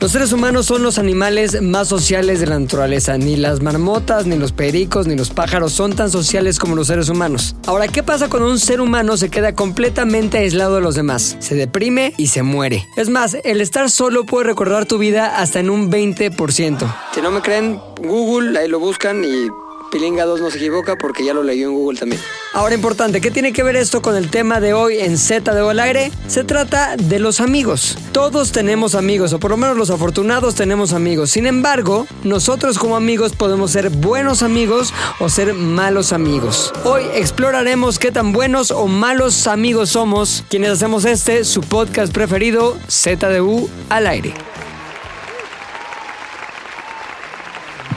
Los seres humanos son los animales más sociales de la naturaleza. Ni las marmotas, ni los pericos, ni los pájaros son tan sociales como los seres humanos. Ahora, ¿qué pasa cuando un ser humano se queda completamente aislado de los demás? Se deprime y se muere. Es más, el estar solo puede recordar tu vida hasta en un 20%. Si no me creen, Google, ahí lo buscan y Pilinga 2 no se equivoca porque ya lo leyó en Google también. Ahora importante, ¿qué tiene que ver esto con el tema de hoy en Z de O al aire? Se trata de los amigos. Todos tenemos amigos, o por lo menos los afortunados tenemos amigos. Sin embargo, nosotros como amigos podemos ser buenos amigos o ser malos amigos. Hoy exploraremos qué tan buenos o malos amigos somos quienes hacemos este, su podcast preferido, ZDU al aire.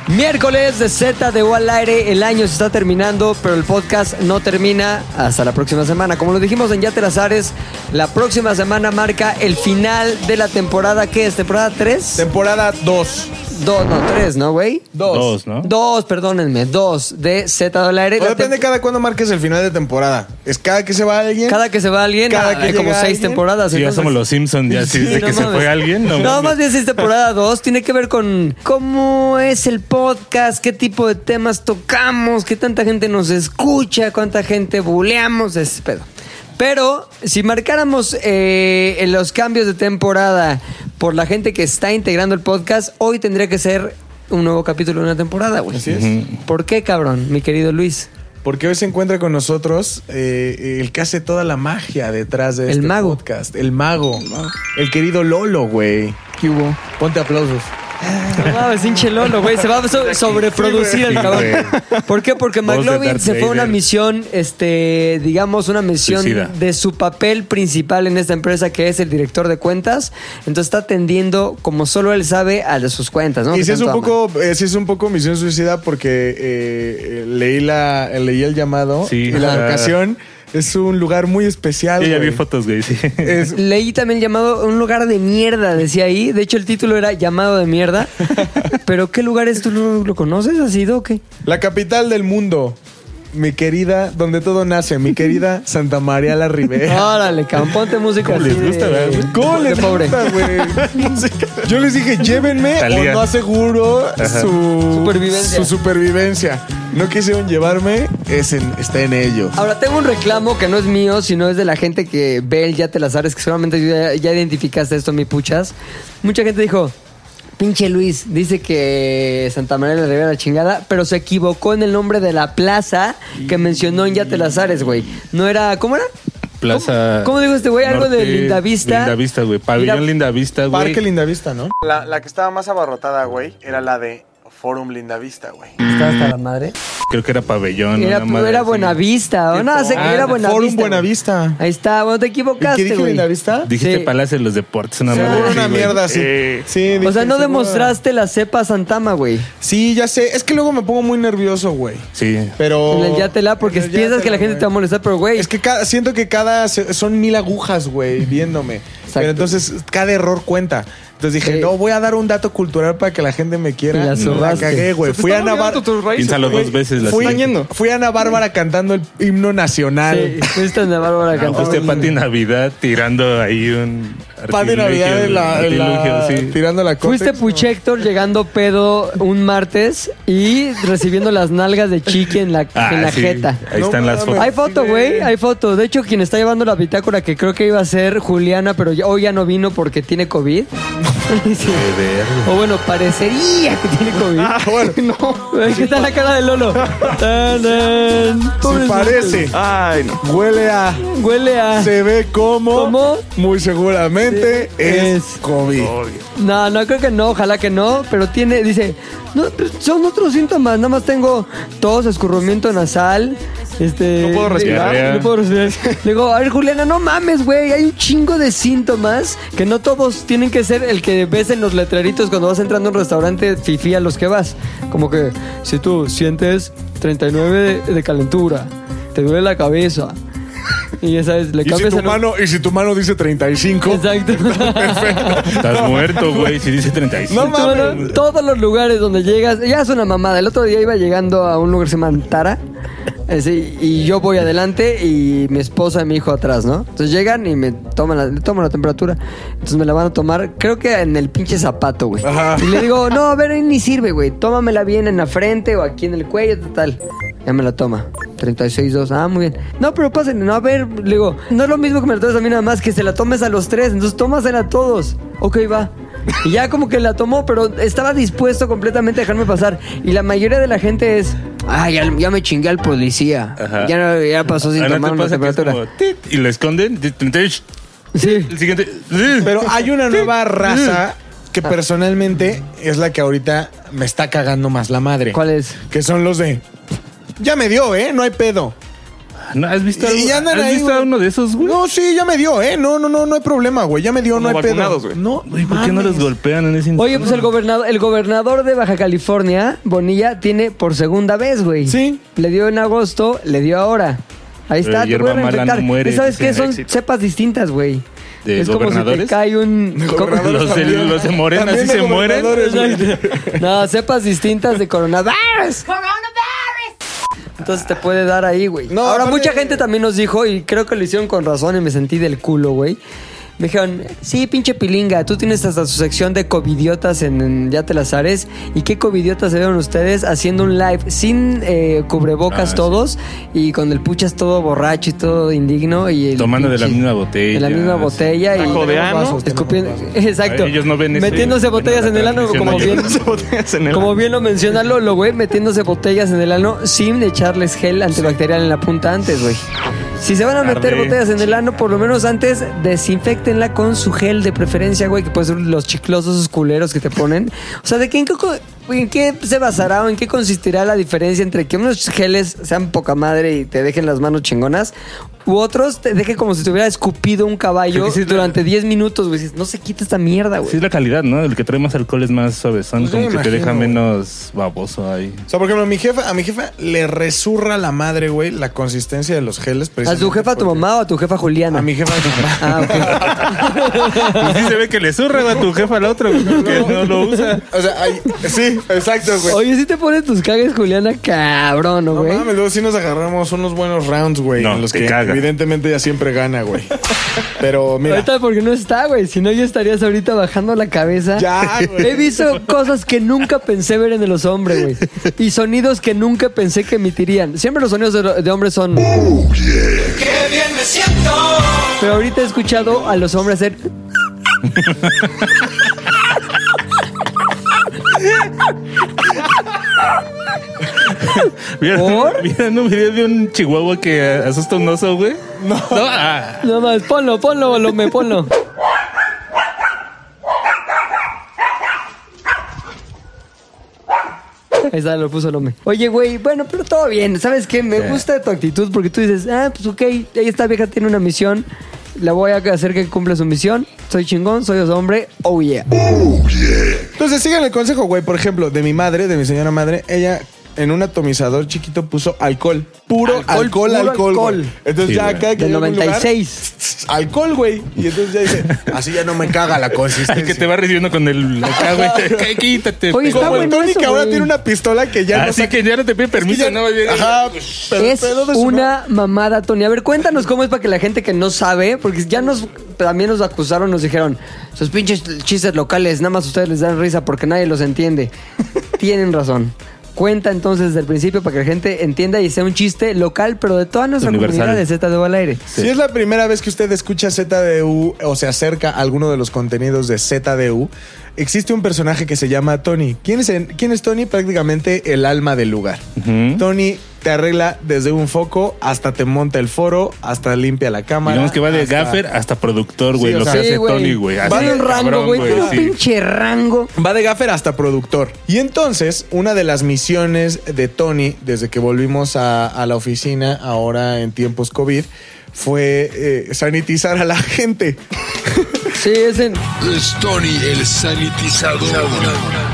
Miércoles de Z de O al aire, el año se está terminando, pero el podcast no termina hasta la próxima semana. Como lo dijimos en Ya te las Ares, la próxima semana marca el final de la temporada, ¿qué es? ¿Temporada 3? Temporada 2. Dos, no, tres, ¿no, güey? Dos. Dos, ¿no? Dos, perdónenme, dos de Z al aire. O depende cada cuándo marques el final de temporada. ¿Es cada que se va alguien? Cada que se va alguien, Cada ah, que hay como seis alguien. temporadas. Si ya somos los Simpsons, ya si Sí, de no que se fue alguien, no, No, más bien es temporada 2. Tiene que ver con cómo es el podcast, qué tipo de temas tocamos, qué tanta gente nos escucha, cuánta gente buleamos, ese pedo. Pero si marcáramos eh, en los cambios de temporada por la gente que está integrando el podcast, hoy tendría que ser un nuevo capítulo de una temporada, güey. Así es. ¿Por qué, cabrón, mi querido Luis? Porque hoy se encuentra con nosotros eh, el que hace toda la magia detrás de El este mago. podcast. El mago. El querido Lolo, güey. ¿Qué hubo? Ponte aplausos. No mames, hinche Lolo, güey. Se va a so- sobreproducir el cabrón. ¿Por qué? Porque McLovin se fue a una misión, este, digamos, una misión Suicida. de su papel principal en esta empresa, que es el director de cuentas. Entonces está atendiendo, como solo él sabe, a de sus cuentas, ¿no? Y sí es, un poco, eh, sí es un poco misión suicida porque eh, eh, leí, la, leí el llamado Sí. y la Ajá. Es un lugar muy especial. Yo ya vi fotos, güey, sí. Es- Leí también llamado un lugar de mierda, decía ahí. De hecho, el título era llamado de mierda. Pero ¿qué lugar es? ¿Tú lo, lo conoces? ¿Has ido o qué? La capital del mundo, mi querida, donde todo nace, mi querida Santa María la Ribera. Órale, cabrón, ponte música ¿Cómo les gusta, de- verdad? ¿Cómo les pobre. gusta, güey? Yo les dije, llévenme Talía. o no aseguro su Supervivencia. Su supervivencia. No quisieron llevarme, es en, está en ello. Ahora, tengo un reclamo que no es mío, sino es de la gente que ve el Ya te las ares, que seguramente ya, ya identificaste esto, mi puchas. Mucha gente dijo, pinche Luis, dice que Santa María la Ribera la chingada, pero se equivocó en el nombre de la plaza que mencionó en Ya te las ares, güey. No era, ¿cómo era? Plaza. ¿Cómo, cómo digo este güey? Algo de Lindavista. Lindavista, güey. Pabellón Lindavista, güey. Parque Lindavista, ¿no? La, la que estaba más abarrotada, güey, era la de Forum Lindavista, güey. Está hasta la madre. Creo que era pabellón. Era, una era. Buenavista, o no, sé, Ah, era Buenavista. Forum. Buenavista. Ahí está, bueno, te ¿Y equivocaste, qué dije güey. Lindavista? Dijiste Sí. Palacio de los Deportes, una madre así, una mierda así. Sí, O sea, no demostraste la cepa Santama, güey. Sí, ya sé. Es que luego me pongo muy nervioso, güey. Sí. Pero. En el yátela, porque el piensas que la gente te va a molestar, pero güey. Es que cada- siento que cada. Son mil agujas, güey, viéndome. Pero entonces cada error cuenta. Entonces dije, Sí. no, voy a dar un dato cultural para que la gente me quiera. Y la la zurraste. cagué, güey. Fui a Ana Bárbara. Piénsalo dos veces. La Fui, fui a Ana Bárbara cantando el himno nacional. Sí, fuiste a Ana Bárbara No, cantando. fuiste a Pati Navidad tirando ahí un. De Navidad en la, en la- sí. tirando la Fuiste ¿no? Puchector llegando pedo un martes y recibiendo las nalgas de Chiqui en la, Ah, en la sí. jeta. Ahí No están las fotos. Hay foto, güey, hay foto. De hecho, quien está llevando la bitácora, que creo que iba a ser Juliana, pero hoy ya no vino porque tiene COVID. Sí. Qué verga. O bueno, parecería que tiene COVID. Ah, bueno. no. ¿Qué está la cara de Lolo? Se parece. Ay, no. Huele a. Huele a... Se ve como. ¿Cómo? Muy seguramente Sí, es, es. COVID. No, no, creo que no, ojalá que no, pero tiene, dice, no, son otros síntomas, nada más tengo tos, escurrimiento nasal, este... No puedo respirar. No puedo respirar. Digo, a ver, Juliana, no mames, güey, hay un chingo de síntomas que no todos tienen que ser el que ves en los letreritos cuando vas entrando a un restaurante fifi a los que vas. Como que, si tú sientes 39 de, de calentura, te duele la cabeza, y ya sabes, le Y si, cambias tu el- mano, y si tu mano dice 35. Exacto. Estás muerto, güey. Si dice 35. No bueno, mames. todos los lugares donde llegas, ya es una mamada. El otro día iba llegando a un lugar que se llama Antara. Eh, sí, y yo voy adelante y mi esposa y mi hijo atrás, ¿no? Entonces llegan y me toman la, me toman la temperatura. Entonces me la van a tomar, creo que en el pinche zapato, güey. Ajá. Y le digo, no, a ver, ahí ni sirve, güey. Tómamela bien en la frente o aquí en el cuello, tal. Ya me la toma. 36.2. Ah, muy bien. No, pero pásenle. No, a ver, le digo, no es lo mismo que me la tomes a mí nada más, que se la tomes a los tres. Entonces tómasela a todos. Ok, va. Y ya como que la tomó, pero estaba dispuesto completamente a dejarme pasar. Y la mayoría de la gente es, ah, ya, ya me chingué al policía. Ajá. Ya, no- ya pasó sin Ah, ¿no te tomar una temperatura. como, tit, y lo esconden. tit, tit, tit, Sí. El siguiente. Pero hay una nueva raza que personalmente es la que ahorita me está cagando más la madre. ¿Cuál es? Que son los de. Ya me dio, ¿eh? No hay pedo. ¿No, ¿Has visto, Y algo- ¿has ahí, visto a uno de esos, güey? No, sí, ya me dio, ¿eh? No, no, no, no hay problema, güey. Ya me dio, no Como hay pedo. vacunados, güey. No, Oye, ¿por qué no los golpean en ese Oye, pues el gobernador, el gobernador de Baja California, Bonilla, tiene por segunda vez, güey. Sí. Le dio en agosto, le dio ahora. Ahí Pero está, te hierba pueden mala infectar. no muere, ¿Y ¿Sabes qué? Son éxito. cepas distintas, güey. ¿De es como si te cae un... Los de- los de Morena También sí se mueren. No, cepas distintas de coronavirus. Entonces te puede dar ahí, güey. No, Ahora, aparte- mucha gente también nos dijo, y creo que lo hicieron con razón y me sentí del culo, güey. Me dijeron, sí, pinche pilinga, tú tienes hasta su sección de covidiotas en, en Ya te las ares. ¿Y qué covidiotas se vieron ustedes haciendo un live sin eh, cubrebocas Ah, sí. todos y con el puchas todo borracho y todo indigno? Y el Tomando de la misma botella. De la misma botella y... Taco de ano. Vasos, Escupiendo- vasos. Exacto. Ellos no ven ese- Metiéndose botellas en el ano, como bien, como bien lo menciona Lolo, güey, metiéndose botellas en el ano sin echarles gel antibacterial en la punta antes, güey. Si se van a meter Arde. botellas en el ano, por lo menos antes desinfectenla con su gel de preferencia, güey, que puede ser los chiclosos esos culeros que te ponen. O sea, ¿de qué, en, qué, en qué se basará o en qué consistirá la diferencia entre que unos geles sean poca madre y te dejen las manos chingonas u otros te dejen como si te hubiera escupido un caballo sí, durante 10 minutos, güey? No se quita esta mierda, güey. Sí, es la calidad, ¿no? El que trae más alcohol es más suavezón, Pues como que me te deja imagino, güey. menos baboso ahí. O sea, por ejemplo, a mi jefa, a mi jefa le resurra la madre, güey, la consistencia de los geles. ¿A tu jefa, a tu mamá o a tu jefa Juliana? A mi jefa, a mi mamá. Ah, ok. Pues sí se ve que le zurra a tu jefa al otro, güey, que no lo usa. O sea, ay, sí, exacto, güey. Oye, si te pones tus cagues, Juliana, cabrón, ¿no, No güey? mames, luego sí nos agarramos unos buenos rounds, güey. No, en los te que caga. Evidentemente ella siempre gana, güey. Pero mira. Ahorita porque no está, güey. Si no, ya estarías ahorita bajando la cabeza. Ya, güey. He visto cosas que nunca pensé ver en los hombres, güey. Y sonidos que nunca pensé que emitirían. Siempre los sonidos de, de hombres son... Pero ahorita he escuchado a los hombres hacer... ¿Vieron, ¿Por? ¿Vieron un video de un chihuahua que asusta a un oso, güey? No. ah. No más, ponlo, ponlo, lo me ponlo. Ahí está, lo puso Lome. Oye, güey, bueno, pero todo bien. ¿Sabes qué? Me Sí. gusta tu actitud porque tú dices, ah, pues ok, esta vieja tiene una misión. La voy a hacer que cumpla su misión. Soy chingón, soy hombre. Oh, yeah. Entonces, sigan el consejo, güey. Por ejemplo, de mi madre, de mi señora madre, ella en un atomizador chiquito puso alcohol. Puro Alcohol, alcohol, puro alcohol. Entonces Sí, ya güey. acá que Del llega a un lugar, 96. alcohol, güey. Y entonces ya dice, así ya no me caga la consistencia. El que te va recibiendo con el acá, güey. Quítate. Oye, está Como el Tony eso, que ahora tiene una pistola que ya no Así saca- que ya no te pide permiso, ya- no más bien. Ajá, pero es pedo de su una mamada, Tony. A ver, cuéntanos cómo es para que la gente que no sabe, porque ya nos también nos acusaron, nos dijeron, sus pinches chistes locales, nada más ustedes les dan risa porque nadie los entiende. Tienen razón. Cuenta entonces desde el principio para que la gente entienda y sea un chiste local, pero de toda nuestra Universal. comunidad de Z al aire. Si es la primera vez que usted escucha ZDU o se acerca a alguno de los contenidos de ZDU, existe un personaje que se llama Tony. ¿Quién es, en- quién es Tony? Prácticamente el alma del lugar. Tony te arregla desde un foco hasta te monta el foro, hasta limpia la cámara. Digamos que va de hasta- gaffer hasta productor, güey. Sí, lo sea, que hace. Tony, güey. Va de un rango, güey. Tiene un sí. pinche rango. Va de gaffer hasta productor. Y entonces, una de las misiones de Tony, desde que volvimos a, a la oficina, ahora en tiempos COVID, fue eh, sanitizar a la gente. Sí, es en... Es Tony el sanitizador.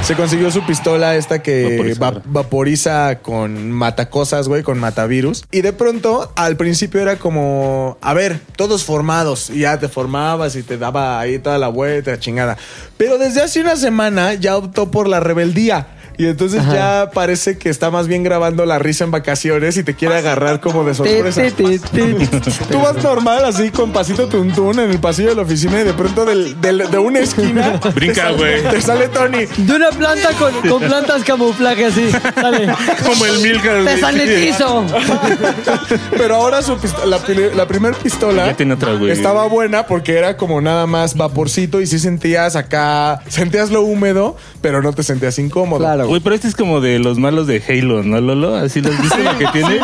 Se consiguió su pistola esta que va- vaporiza con matacosas, güey, con matavirus. Y de pronto, al principio era como, a ver, todos formados. Y ya te formabas y te daba ahí toda la vuelta, chingada. Pero desde hace una semana ya optó por la rebeldía. Y entonces ya parece que está más bien grabando la risa en vacaciones y te quiere agarrar como de sorpresa. Tú vas normal, así con pasito tuntún en el pasillo de la oficina y de pronto del- del- de una esquina. Brinca, sale- güey. Te sale Tony. De una planta con, con plantas camuflaje así. Dale. Como el Milka. Te güey. sanitizo. Pero ahora su la, la primer pistola otra, güey. estaba buena porque era como nada más vaporcito y sí sentías acá, sentías lo húmedo, pero no te sentías incómodo. Claro. Güey, pero este es como de los malos de Halo, ¿no, Lolo? Así los viste lo que tiene.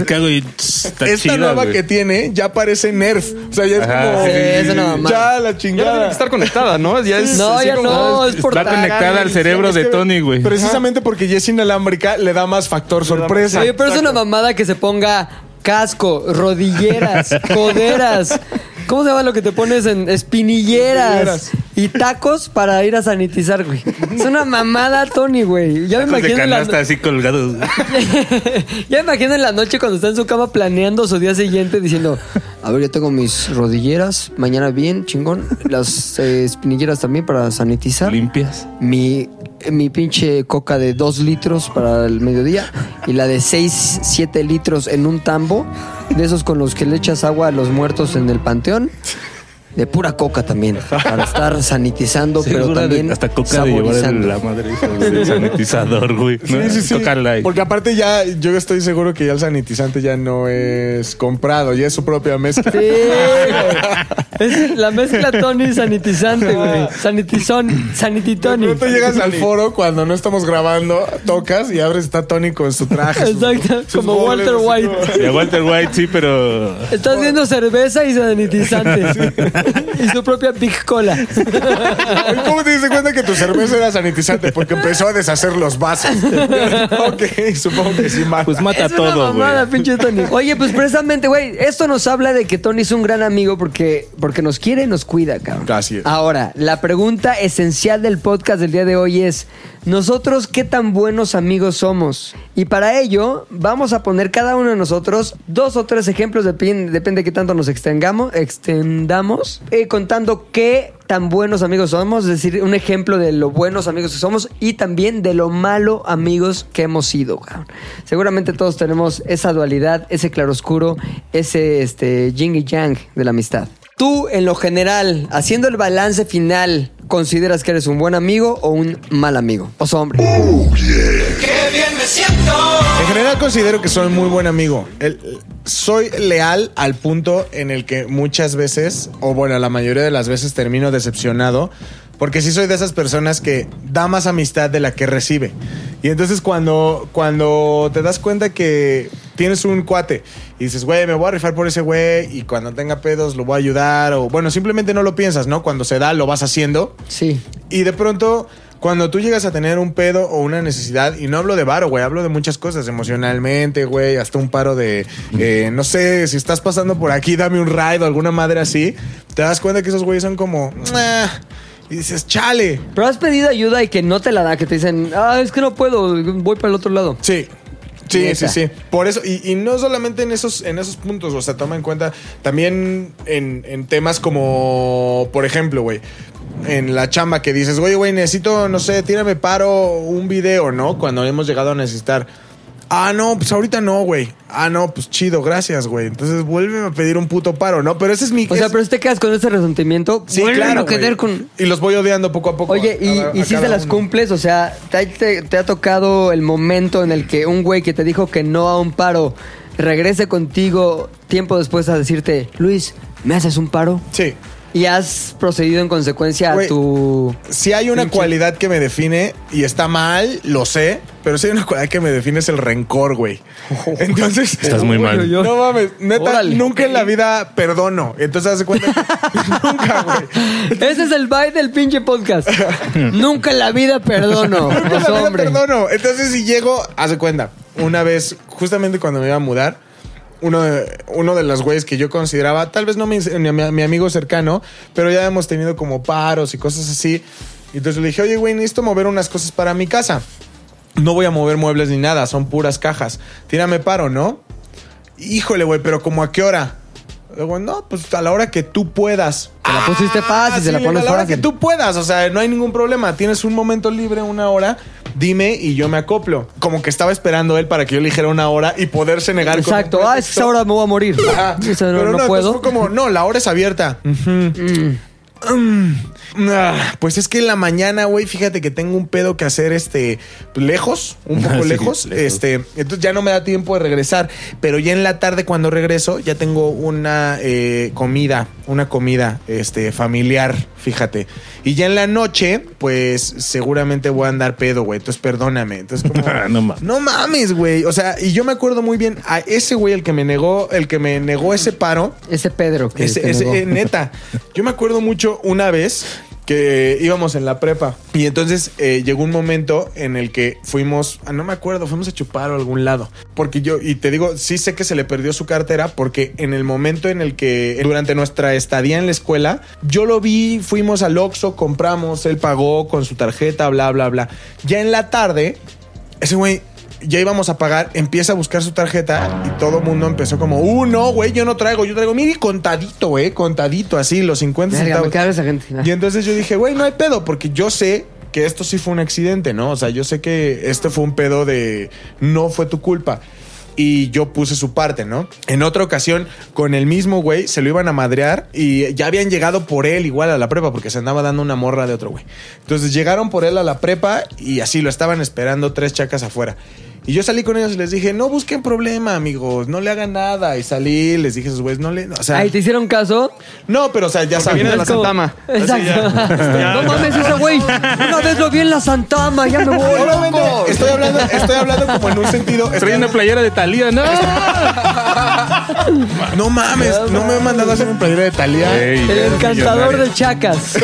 Acá, güey, tss, está Esta chida, nueva güey. que tiene ya parece Nerf. O sea, ya es Ajá, como. sí, es una mamada. Ya la Ya no tiene chingada. que estar conectada, ¿no? Ya es No, así ya como- no, es por Está conectada al cerebro de Tony, güey. Precisamente porque ya es inalámbrica, le da más factor sorpresa. Oye, pero es una mamada que se ponga casco, rodilleras, coderas. ¿Cómo se llama lo que te pones en espinilleras? Espinilleras. Y tacos para ir a sanitizar, güey. Es una mamada, Tony, güey. Ya me Tacos de imagino en la, canasta así colgados. ya me imagino en la noche cuando está en su cama planeando su día siguiente diciendo, a ver, yo tengo mis rodilleras, mañana bien, chingón, las eh, espinilleras también para sanitizar. Limpias. mi, mi pinche coca de 2 litros para el mediodía y la de 6, 7 litros en un tambo, de esos con los que le echas agua a los muertos en el panteón. De pura coca también, para estar sanitizando, pero de- también hasta coca de llevar el- la madre del sanitizador, güey. ¿no? Sí, sí, sí. Coca Light. Porque aparte ya, yo estoy seguro que ya el sanitizante ya no es comprado, ya es su propia mezcla. Sí, güey. Es la mezcla Tony sanitizante, güey. Sanitizón, De sanititoni. pronto llegas al foro cuando no estamos grabando, tocas y abres está Tony con su traje. Exacto, sus como Walter White. como- Walter White sí, pero... Estás viendo cerveza y sanitizante. y su propia Big Cola. ¿Cómo te diste cuenta que tu cerveza era sanitizante? Porque empezó a deshacer los vasos. ok, supongo que sí, mata. Pues mata es todo, una mamada, güey. pinche Tony. Oye, pues precisamente, güey, esto nos habla de que Tony es un gran amigo porque, porque nos quiere y nos cuida, cabrón. Así es. Ahora, la pregunta esencial del podcast del día de hoy es, ¿nosotros qué tan buenos amigos somos? Y para ello, vamos a poner cada uno de nosotros dos o tres ejemplos, depende, de qué tanto nos extendamos, extendamos, eh, contando qué tan buenos amigos somos, es decir, un ejemplo de lo buenos amigos que somos y también de lo malo amigos que hemos sido. Seguramente todos tenemos esa dualidad, ese claroscuro, ese este, yin y yang de la amistad. Tú, en lo general, haciendo el balance final, ¿consideras que eres un buen amigo o un mal amigo? Oso hombre. En general considero que soy muy buen amigo. Soy leal al punto en el que muchas veces, o bueno, la mayoría de las veces termino decepcionado. Porque sí soy de esas personas que da más amistad de la que recibe. Y entonces cuando, cuando te das cuenta que tienes un cuate y dices, güey, me voy a rifar por ese güey y cuando tenga pedos lo voy a ayudar. O bueno, simplemente no lo piensas, ¿no? Cuando se da, lo vas haciendo. Sí. Y de pronto, cuando tú llegas a tener un pedo o una necesidad, y no hablo de varo, güey, hablo de muchas cosas, emocionalmente, güey, hasta un paro de, eh, no sé, si estás pasando por aquí, dame un ride o alguna madre así, te das cuenta que esos güeyes son como, "Nah", y dices, chale. Pero has pedido ayuda y que no te la da, que te dicen, ah, es que no puedo, voy para el otro lado. Sí. Sí, sí, sí. Por eso, y, y no solamente en esos, en esos puntos, o sea, toma en cuenta también en, en temas como, por ejemplo, güey, en la chamba que dices, güey, güey, necesito, no sé, tírame paro un video, ¿no? Cuando hemos llegado a necesitar. Ah, no, pues ahorita no, güey. Ah, no, pues chido, gracias, güey. Entonces vuélveme a pedir un puto paro, ¿no? Pero ese es mi... O sea, es- pero si te quedas con ese resentimiento, Sí, claro, a quedar con... Y los voy odiando poco a poco. Oye, y, a- a y si se las uno. cumples, o sea, ¿te, te- te ha tocado el momento en el que un güey que te dijo que no a un paro regrese contigo tiempo después a decirte, Luis, ¿me haces un paro? Sí. Y has procedido en consecuencia Güey, a tu... Si hay una Pinche- cualidad que me define y está mal, lo sé, pero si hay una cualidad que me define es el rencor, güey. Entonces, Estás muy mal. yo- No mames, neta, Órale. nunca en la vida perdono. Entonces, haz de cuenta que nunca, güey. Ese es el bye del pinche podcast. Nunca en la vida perdono. Nunca en la vida perdono. Entonces, si llego, haz de cuenta, una vez, justamente cuando me iba a mudar, uno de, uno de los güeyes que yo consideraba, tal vez no mi, mi- mi amigo cercano, pero ya hemos tenido como paros y cosas así. Y entonces le dije, oye, güey, necesito mover unas cosas para mi casa. No voy a mover muebles ni nada, son puras cajas. Tírame paro, ¿no? Híjole, güey, pero ¿como a qué hora? Luego, no, pues a la hora que tú puedas. Te la pusiste fácil, se la sí, pones a la hora que tú puedas, o sea, no hay ningún problema. Tienes un momento libre, una hora, dime y yo me acoplo. Como que estaba esperando él para que yo le dijera una hora y poderse negar. con Exacto. Ah, es que esa hora me voy a morir. No, Pero no no, puedo. fue como, no, la hora es abierta. Mm. Ah, Pues es que en la mañana, güey, fíjate que tengo un pedo que hacer este lejos, un poco Ah, sí, lejos, lejos. Este, entonces ya no me da tiempo de regresar. Pero ya en la tarde cuando regreso, ya tengo una eh, comida, una comida este, familiar, fíjate. Y ya en la noche, pues seguramente voy a andar pedo, güey. Entonces perdóname. Entonces como, Ah, no mames. no mames, güey. O sea, y yo me acuerdo muy bien a ese güey, el que me negó, el que me negó ese paro. Ese Pedro que Ese, eh, neta, yo me acuerdo mucho una vez que íbamos en la prepa y entonces eh, llegó un momento en el que fuimos, ah, no me acuerdo, fuimos a chupar a algún lado. Porque yo, y te digo, sí sé que se le perdió su cartera porque en el momento en el que, durante nuestra estadía en la escuela, yo lo vi, fuimos al Oxxo, compramos, él pagó con su tarjeta, bla, bla, bla. Ya en la tarde, ese güey ya íbamos a pagar, empieza a buscar su tarjeta y todo el mundo empezó como, uh, no, güey, yo no traigo, yo traigo, mire, contadito, güey, contadito, así, los 50 Verga, me centavos. caga esa gente. Y entonces yo dije, güey, no hay pedo, porque yo sé que esto sí fue un accidente, ¿no? O sea, yo sé que esto fue un pedo de no fue tu culpa. Y yo puse su parte, ¿no? En otra ocasión, con el mismo güey, se lo iban a madrear y ya habían llegado por él igual a la prepa porque se andaba dando una morra de otro güey. Entonces llegaron por él a la prepa y así lo estaban esperando tres chacas afuera. Y yo salí con ellos y les dije, no busquen problema, amigos, no le hagan nada. Y salí, les dije a esos güeyes, no le. O sea, Ahí te hicieron caso. no, pero o sea, ya saben. viene de la como- Santama. Exacto. no mames, ese güey. Una vez lo vi en la Santama, ya me voy. Obviamente, estoy hablando, estoy hablando como en un sentido. estoy Trae una playera de Talía, ¿no? no mames, no me he mandado a hacer un playera de Talía. El encantador de chacas.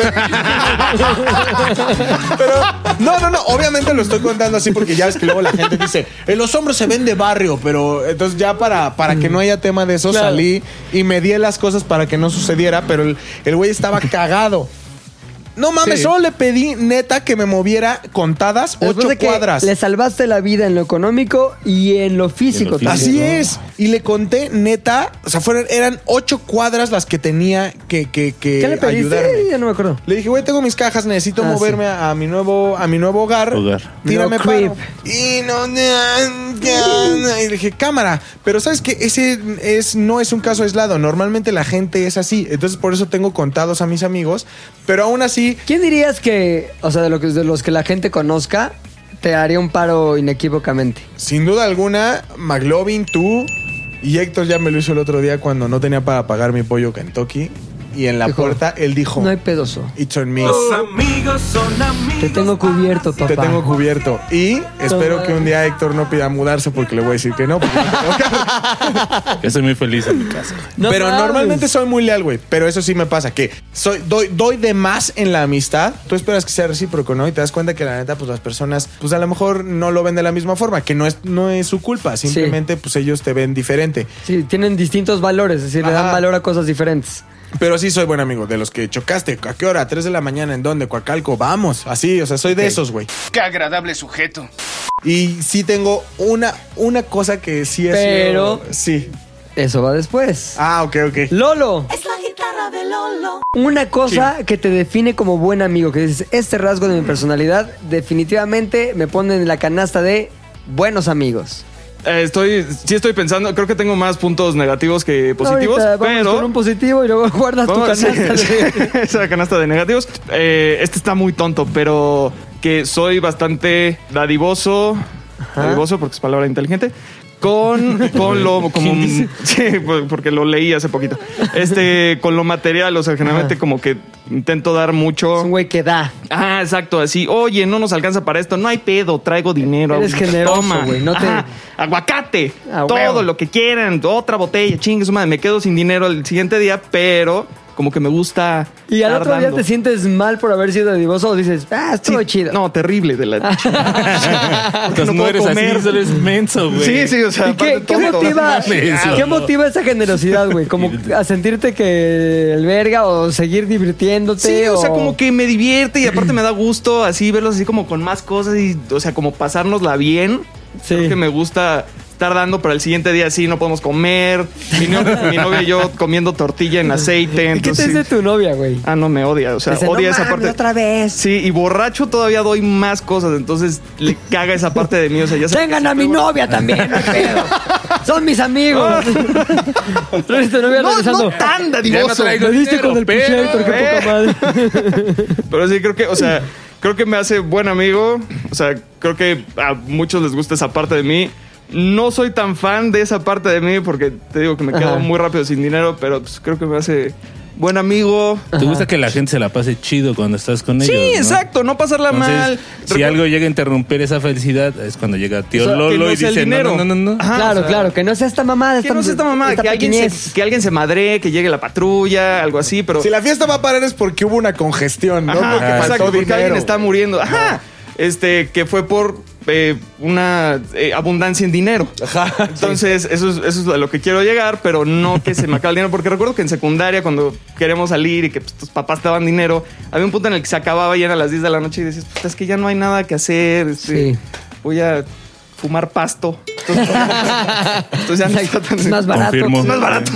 Pero no, no, no. Obviamente lo estoy contando así porque ya ves que luego la gente dice, en los hombros se ven de barrio, pero entonces ya para, para que no haya tema de eso Claro. salí y me di las cosas para que no sucediera, pero el, el güey estaba cagado. No mames, Sí. solo le pedí neta que me moviera contadas Después ocho de que cuadras. le salvaste la vida en lo económico y en lo físico. físico. también, Así ¿no? es. Y le conté, neta, o sea, fueron, eran ocho cuadras las que tenía que, que, que ¿Qué le pediste? ayudarme. Ya no me acuerdo. Le dije, güey, tengo mis cajas, necesito Ah, moverme a, a mi nuevo, a mi nuevo hogar. Hogar. Tírame No creep. paro. Y no, y le dije, cámara. Pero sabes que ese es, no es un caso aislado. Normalmente la gente es así. Entonces por eso tengo contados a mis amigos. Pero aún así, ¿Quién dirías que, o sea, de, lo que, de los que la gente conozca, te haría un paro inequívocamente? sin duda alguna, McLovin, tú y Héctor ya me lo hizo el otro día cuando no tenía para pagar mi pollo Kentucky. Y en la Dijo, puerta él dijo, No hay pedoso. It's on me. Te tengo cubierto, papá. Te tengo cubierto. Y espero que un día Héctor no pida mudarse porque le voy a decir que no. porque. Yo soy muy feliz en mi casa. No pero normalmente soy muy leal, güey. Pero eso sí me pasa, que soy, doy, doy de más en la amistad. Tú esperas que sea recíproco, ¿no? Y te das cuenta que la neta, pues las personas, pues a lo mejor no lo ven de la misma forma, que no es, no es su culpa. Simplemente, pues ellos te ven diferente. Sí, tienen distintos valores, es decir, le dan valor a cosas diferentes. Pero sí soy buen amigo, de los que chocaste. ¿A qué hora? ¿A 3 de la mañana? ¿En dónde? Coacalco. Vamos. Así, o sea, soy de esos, güey. Qué agradable sujeto. Y sí tengo una, una cosa que sí es. Pero- Sí. Eso va después. Ah, ok, ok. Lolo, Es la guitarra de Lolo. una cosa que te define como buen amigo, que dices, este rasgo de mi personalidad definitivamente me pone en la canasta de buenos amigos. Eh, estoy, sí estoy pensando, creo que tengo más puntos negativos que positivos, Ahorita vamos pero... con un positivo y luego guardas tu Vamos, canasta. sí, de- sí, esa canasta de negativos. Eh, este está muy tonto, pero que soy bastante dadivoso. Dadivoso porque es palabra inteligente. Con, con lo como sí, porque lo leí hace poquito. Este, con lo material, o sea, generalmente como que intento dar mucho. Es un güey que da. Ah, exacto, así. Oye, no nos alcanza para esto. No hay pedo, traigo dinero. Eres generoso, güey, no te- Ajá, aguacate. Ah, todo lo que quieran. Otra botella, chingue su madre. Me quedo sin dinero el siguiente día, pero como que me gusta. Y al otro día te sientes mal por haber sido dadivoso o dices, ah, estuvo Sí, chido. No, terrible de la. Entonces no no, eres comer. así, eres menso, güey. Sí, sí, o sea, ¿Y qué, qué motiva, ¿qué motiva esa generosidad, güey? Como a sentirte que el verga o seguir divirtiéndote. Sí, o sea, como que me divierte y aparte me da gusto así verlos así como con más cosas y, o sea, como pasárnosla bien. Sí. Creo que me gusta estar dando, pero el siguiente día sí no podemos comer. Mi novia, mi novia y yo comiendo tortilla en aceite. ¿Y qué te entonces dice tu novia, güey? Ah, no, me odia. O sea, Dice, odia "No esa mames, parte. otra vez. Sí, y borracho todavía doy más cosas. Entonces le caga esa parte de mí. O sea, ya Tengan que a mi novia también, no hay pedo. Son mis amigos. Traes tu novia No, regresando. no tan Ya no dadivoso. traigo Me diste con el pero- qué poca madre. Pero sí, creo que, o sea, creo que me hace buen amigo. O sea, creo que a muchos les gusta esa parte de mí. No soy tan fan de esa parte de mí porque te digo que me quedo Ajá. muy rápido sin dinero, pero pues, creo que me hace buen amigo. ¿Te gusta que la gente se la pase chido cuando estás con ellos? Sí, ¿no? exacto, no pasarla Entonces, mal. Si Recu- algo llega a interrumpir esa felicidad, es cuando llega tío O sea, que Lolo no y dice, no, dinero. no, no, no, no. Ajá, claro, o sea, claro, que no sea esta mamada. Que no sea esta mamá, que alguien, se, que alguien se madre, que llegue la patrulla, algo así, pero... Si la fiesta va a parar es porque hubo una congestión, ¿no? Ajá, porque exacto, faltó porque dinero. alguien está muriendo. Ajá. Este, que fue por eh, una eh, abundancia en dinero. Ajá. Entonces, eso, es, eso es a lo que quiero llegar, pero no que se me acabe el dinero. Porque recuerdo que en secundaria, cuando queremos salir y que pues, tus papás te daban dinero, había un punto en el que se acababa y eran las 10 de la noche y decías, pues es que ya no hay nada que hacer. este, Sí. Voy a fumar pasto. Entonces, entonces ya no está tan- Es más barato. Confirmo. Es más barato.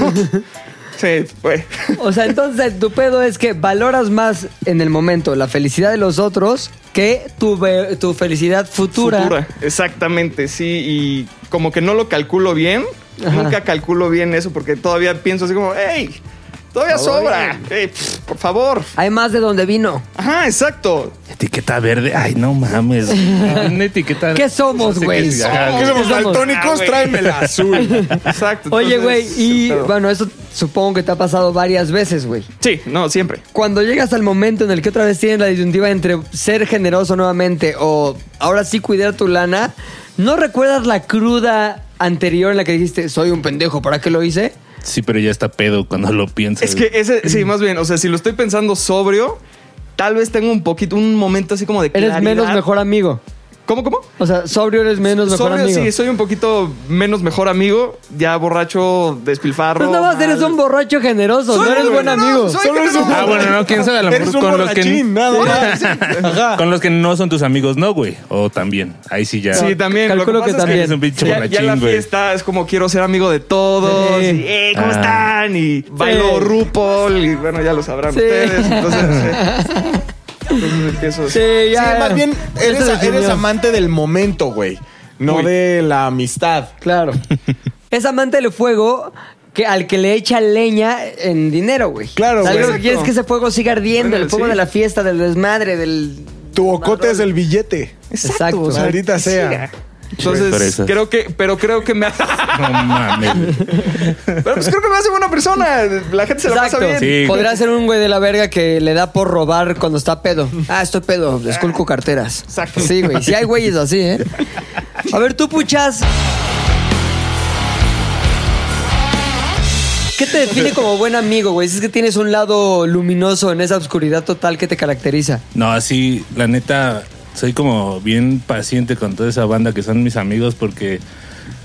Sí, fue. O sea, entonces tu pedo es que valoras más en el momento la felicidad de los otros que tu, tu felicidad futura. Futura, exactamente, sí. Y como que no lo calculo bien. Ajá. Nunca calculo bien eso porque todavía pienso así como, hey, todavía sobra. Pff, por favor. Hay más de donde vino. Ajá, exacto. Etiqueta verde. Ay, no mames. Una etiqueta. ¿Qué somos, güey? qué es. Ajá. ¿Qué somos ¿Qué somos? daltónicos? Ah, güey. Tráeme el azul. Exacto. Oye, güey, y pero- bueno, eso supongo que te ha pasado varias veces, güey. Sí, no, siempre. Cuando llegas al momento en el que otra vez tienes la disyuntiva entre ser generoso nuevamente o ahora sí cuidar tu lana, ¿no recuerdas la cruda anterior en la que dijiste, soy un pendejo, ¿para qué lo hice? Sí, pero ya está pedo cuando lo piensas. Es que ese, sí, más bien, o sea, si lo estoy pensando sobrio, tal vez tengo un poquito, un momento así como de Eres claridad. menos mejor amigo. ¿Cómo, cómo? O sea, sobrio eres menos mejor Sobrio, amigo. sí, soy un poquito menos mejor amigo. Ya borracho, despilfarro. Pues nada más eres un borracho generoso, Soy no eres un- buen amigo. soy- Solo es un... Ah, bueno, no, quién sabe, a lo Eres mejor un con los que borrachín, nada más. Ajá. con los que no son tus amigos, no, güey. O también. Ahí sí ya. Sí, también. Calculo Lo que pasa es también. Eres un pinche ya, ya la borrachín, güey. fiesta es como quiero ser amigo de todos. Sí. Y, "Eh, ¿Cómo Ah. están? Y bailo RuPaul. Y bueno, ya lo sabrán Sí. ustedes. Entonces, sí. Entonces. Sí, Sí, ya. más bien eres, amante del momento, güey. No de la amistad. Claro. es amante del fuego que, al que le echa leña en dinero, güey. Claro, O sea, güey. lo que quieres es que ese fuego siga ardiendo, Bueno, el fuego sí. de la fiesta, del desmadre, del... Tu ocote es el billete. Exacto. o sea, Maldita sea. siga. Entonces, creo que, pero creo que me hace, No mames. pero pues creo que me hace buena persona. La gente se la pasa bien. Sí. Podría ser un güey de la verga que le da por robar cuando está pedo. Ah, estoy pedo, esculco carteras. Exacto. Sí, güey. Sí hay güeyes así, ¿eh? A ver, tú, puchas. ¿Qué te define como buen amigo, güey? Si es que tienes un lado luminoso en esa oscuridad total que te caracteriza. No, así, la neta, soy como bien paciente con toda esa banda que son mis amigos porque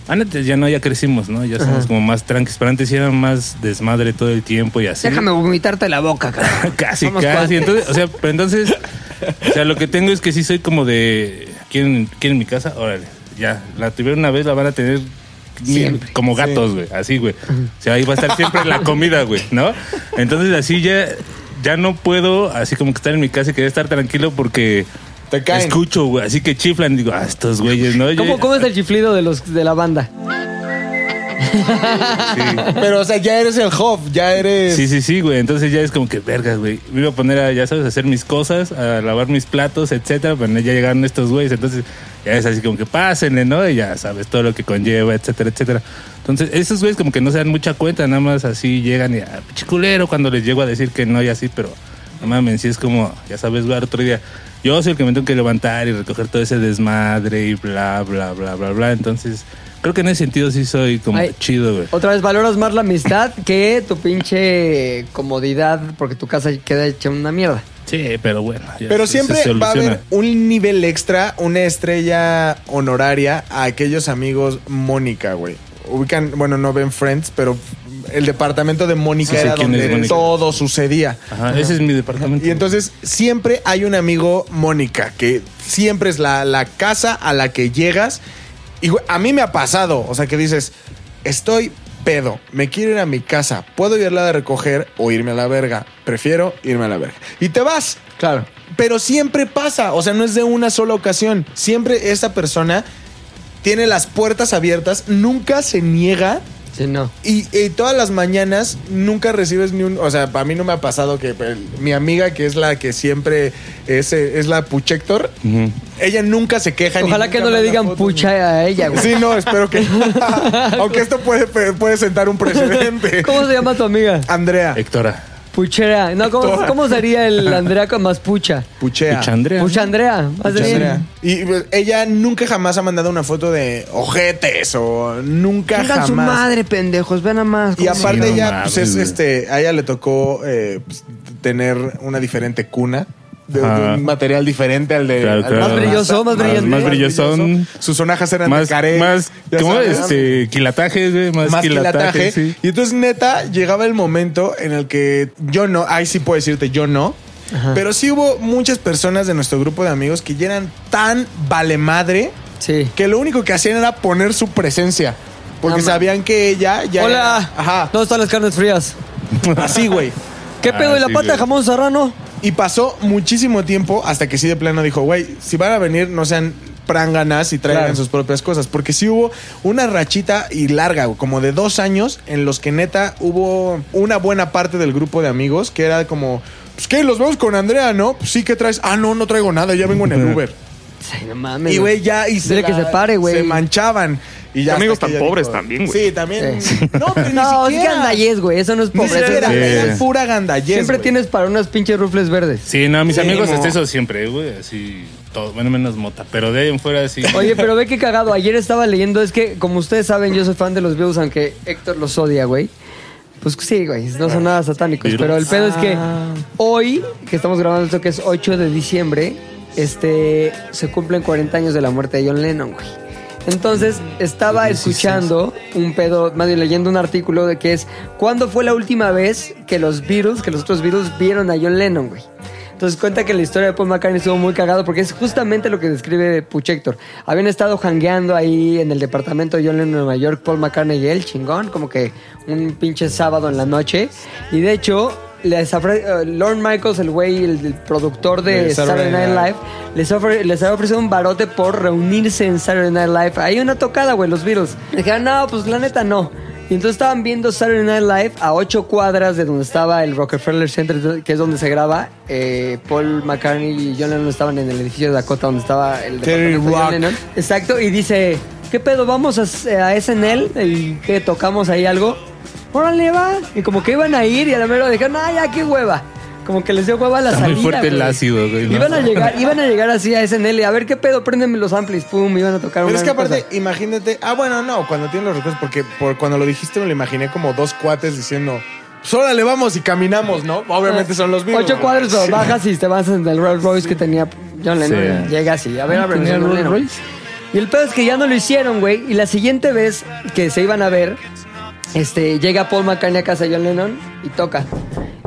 antes ya no, ya crecimos, ¿no? Ya somos como más tranquilos. Pero antes era más desmadre todo el tiempo y así. Déjame vomitarte la boca, cabrón. casi, Somos casi. Entonces, o sea, pero entonces, o sea, lo que tengo es que sí soy como de. ¿Quieren, ¿quieren mi casa? Órale, ya. La tuvieron una vez, la van a tener Siempre. como gatos, güey. Así, güey. O sea, ahí va a estar siempre la comida, güey, ¿no? Entonces, así ya. Ya no puedo, así como que estar en mi casa y querer estar tranquilo porque Te caen. escucho, güey. Así que chiflan, digo, ah, estos güeyes, ¿no? ¿Cómo, cómo es el chiflido de los de la banda? Pero, o sea, ya eres el hub, ya eres. Sí, sí, sí, güey. Entonces ya es como que, vergas, güey. Me iba a poner a, ya sabes, a hacer mis cosas, a lavar mis platos, etcétera. Pero ya llegaron estos güeyes. Entonces ya es así como que pásenle, ¿no? Y ya sabes todo lo que conlleva, etcétera, etcétera. Entonces, esos güeyes como que no se dan mucha cuenta, nada más así llegan y, ah, pinche culero, cuando les llego a decir que no y así, pero no mames, sí es como, ya sabes, güey, otro día. Yo soy el que me tengo que levantar y recoger todo ese desmadre y bla, bla, bla, bla, bla. Entonces, creo que en ese sentido sí soy como Ay. chido, güey. Otra vez valoras más la amistad que tu pinche comodidad porque tu casa queda hecha una mierda. Sí, pero bueno. Pero se- se siempre va a haber un nivel extra, una estrella honoraria a aquellos amigos Mónica, güey. Ubican, bueno, no ven Friends, pero el departamento de Mónica Sí, era ¿quién es donde Mónica? todo sucedía. Ajá, ese es mi departamento. Y entonces siempre hay un amigo Mónica, que siempre es la, la casa a la que llegas Y a mí me ha pasado, o sea, que dices, estoy pedo, me quiero ir a mi casa, puedo irla a recoger o irme a la verga. Prefiero irme a la verga. Y te vas. Claro. Pero siempre pasa, o sea, no es de una sola ocasión. Siempre esta persona tiene las puertas abiertas, nunca se niega Sí, no. y, y todas las mañanas nunca recibes ni un. O sea, a mí no me ha pasado que pues, mi amiga, que es la que siempre es, eh, es la Puchector, Ujú. ella nunca se queja. ni Ojalá que no le digan fotos, pucha a ella, güey. Sí, no, espero que. Aunque esto puede, puede sentar un precedente. ¿Cómo se llama tu amiga? Andrea. Héctora. Puchera. No, ¿cómo, cómo sería el Andrea con más pucha? Puchea. Pucha, Andrea. Pucha Andrea. Más Pucha, bien. Andrea. Y pues, ella nunca jamás ha mandado una foto de ojetes o nunca Digan jamás. su madre, pendejos. Ven a más. Y aparte no ella, mames, pues es güey. este, a ella le tocó eh, pues, tener una diferente cuna. De, un material diferente al de. Claro, al Más brilloso, más brillante. Más brillosón. Sus sonajas eran Más, de caré. más, ¿cómo? sabes. Este, quilatajes, güey. Más, Más quilataje, quilataje. sí. Y entonces, neta, llegaba el momento en el que yo no, ahí sí puedo decirte, yo no. Pero sí hubo muchas personas de nuestro grupo de amigos que ya eran tan vale madre Sí. que lo único que hacían era poner su presencia. Porque sabían que ella ya. Hola. era- ajá. ¿Dónde están las carnes frías? Así, güey. ¿Qué Ah, pedo? ¿Y la sí, pata de jamón serrano? Y pasó muchísimo tiempo hasta que sí de plano dijo, güey, si van a venir, no sean pránganas y traigan Claro. sus propias cosas. Porque sí hubo una rachita y larga, güey, como de dos años, en los que neta hubo una buena parte del grupo de amigos que era como, pues qué, los vemos con Andrea, ¿no? Pues sí, ¿qué traes? Ah, no, no traigo nada, ya vengo en el Uber. Ay, no mames. y güey, ya, y Dile que se pare, güey. Se manchaban. Y ya Amigos tan pobres dijo- también, güey. Sí, también. Sí. No, pero ni No, es siquiera. gandallez, güey. Eso no es Ni pobreza. siquiera, es. Sí. es pura gandallez. Siempre güey. tienes para unas pinches rufles verdes. Sí, no, mis Sí, amigos hasta eso siempre, güey. Así, todo. Bueno, menos mota. Pero de ahí en fuera, sí. Oye, pero ve qué cagado. Ayer estaba leyendo, es que, como ustedes saben, yo soy fan de los Beatles, aunque Héctor los odia, güey. Pues sí, güey, no son nada satánicos. Pero el pedo es que Ah. hoy, que estamos grabando esto, que es 8 de diciembre, este, se cumplen 40 años de la muerte de John Lennon, güey. Entonces, estaba escuchando un pedo, más bien leyendo un artículo de que es, ¿cuándo fue la última vez que los Beatles, que los otros Beatles vieron a John Lennon, güey? Entonces cuenta que la historia de Paul McCartney estuvo muy cagado porque es justamente lo que describe Puchector. Habían estado jangueando ahí en el departamento de John Lennon en Nueva York, Paul McCartney y él, chingón, como que un pinche sábado en la noche. Y de hecho, les ofre- eh, Lorne Michaels, el güey, el, el productor de, De Saturday Saturday Night Live, les, ofre- les había ofrecido un barote por reunirse en Saturday Night Live. Hay una tocada, güey, los Beatles. Dijeron, no, pues la neta no. Y entonces estaban viendo Saturday Night Live a ocho cuadras de donde estaba el Rockefeller Center, que es donde se graba. Eh, Paul McCartney y John Lennon estaban en el edificio de Dakota donde estaba el Terry departamento de John Rock. Lennon. Exacto, y dice, ¿qué pedo? ¿Vamos a, a SNL? ¿Y qué tocamos ahí algo? Órale, va. Y como que iban a ir y a la mera dijeron, ah, ya, qué hueva. Como que les dio hueva la Está muy salida, fuerte el ácido, güey, ¿no? Iban a llegar, iban a llegar así a SNL. A ver qué pedo, préndeme los amplis, pum, iban a tocar Pero una es que aparte, cosa. imagínate. Ah, bueno, no, cuando tienes los recuerdos, porque por cuando lo dijiste me lo imaginé como dos cuates diciendo. Pues órale, vamos y caminamos, ¿no? Obviamente son los Beatles. Ocho cuadros, pero bajas y te vas en el Rolls Royce que tenía John Lennon. Sí. Llegas y a ver, ábreme, ¿tenía John Rolls Lennon. Royce? Y el pedo es que ya no lo hicieron, güey. Y la siguiente vez que se iban a ver, este, llega Paul McCartney a casa de John Lennon y toca.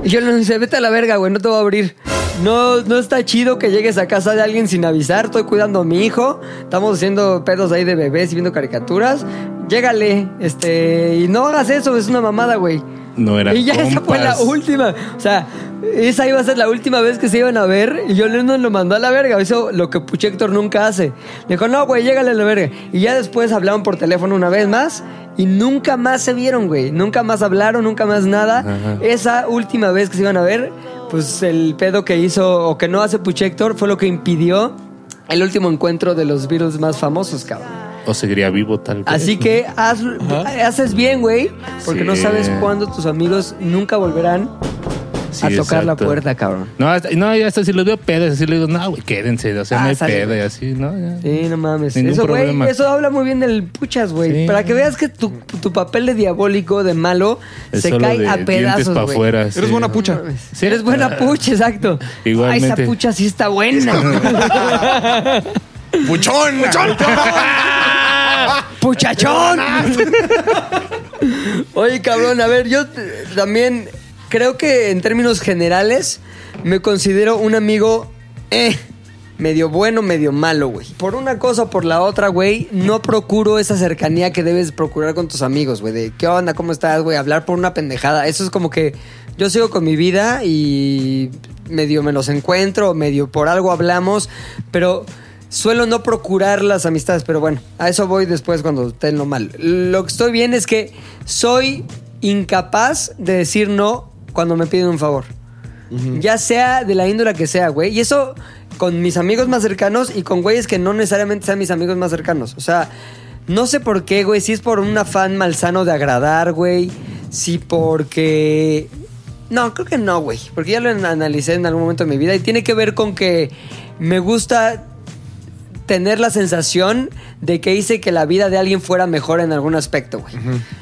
Y John Lennon dice, vete a la verga, güey, no te voy a abrir. No, no está chido que llegues a casa de alguien sin avisar. Estoy cuidando a mi hijo. Estamos haciendo pedos ahí de bebés y viendo caricaturas. Llégale, este, y no hagas eso, es una mamada, güey. No era Y ya esa fue la compas. última. O sea, esa iba a ser la última vez que se iban a ver. Y John Lennon lo mandó a la verga. Hizo lo que Puchector nunca hace. Le dijo, no, güey, llégale a la verga. Y ya después hablaron por teléfono una vez más. Y nunca más se vieron, güey. Nunca más hablaron, nunca más nada. Ajá. Esa última vez que se iban a ver, pues el pedo que hizo o que no hace Puchector fue lo que impidió el último encuentro de los Beatles más famosos, cabrón. O seguiría vivo, tal vez. Así que haz- haces bien, güey, porque no sabes cuándo tus amigos nunca volverán Sí, a tocar la puerta, cabrón. No, hasta, no, ya hasta si los veo pedos, así le digo, no, güey, quédense. O sea, Ah, no hay sale, pedo y así, ¿no? Ya. Sí, no mames. Ningún eso, güey, eso habla muy bien del puchas, güey. Sí. Para que veas que tu, tu papel de diabólico, de malo, Es se cae de a pedazos, pa' güey. Eres buena pucha. No eres buena pucha, exacto. Igualmente. Ay, esa pucha sí está buena. ¡Puchón! ¡Puchachón! Oye, cabrón, a ver, yo también creo que en términos generales me considero un amigo. Eh. medio bueno, medio malo, güey. Por una cosa o por la otra, güey, no procuro esa cercanía que debes procurar con tus amigos, güey. De qué onda, cómo estás, güey. Hablar por una pendejada. Eso es como que yo sigo con mi vida y medio me los encuentro, medio por algo hablamos, pero suelo no procurar las amistades. Pero bueno, a eso voy después cuando esté en lo mal. Lo que estoy bien es que soy incapaz de decir no cuando me piden un favor. Ya sea de la índole que sea, güey. Y eso con mis amigos más cercanos y con güeyes que no necesariamente sean mis amigos más cercanos. O sea, no sé por qué, güey. Si es por un afán malsano de agradar, güey. Si porque... No, creo que no, güey. Porque ya lo analicé en algún momento de mi vida y tiene que ver con que me gusta tener la sensación de que hice que la vida de alguien fuera mejor en algún aspecto, güey.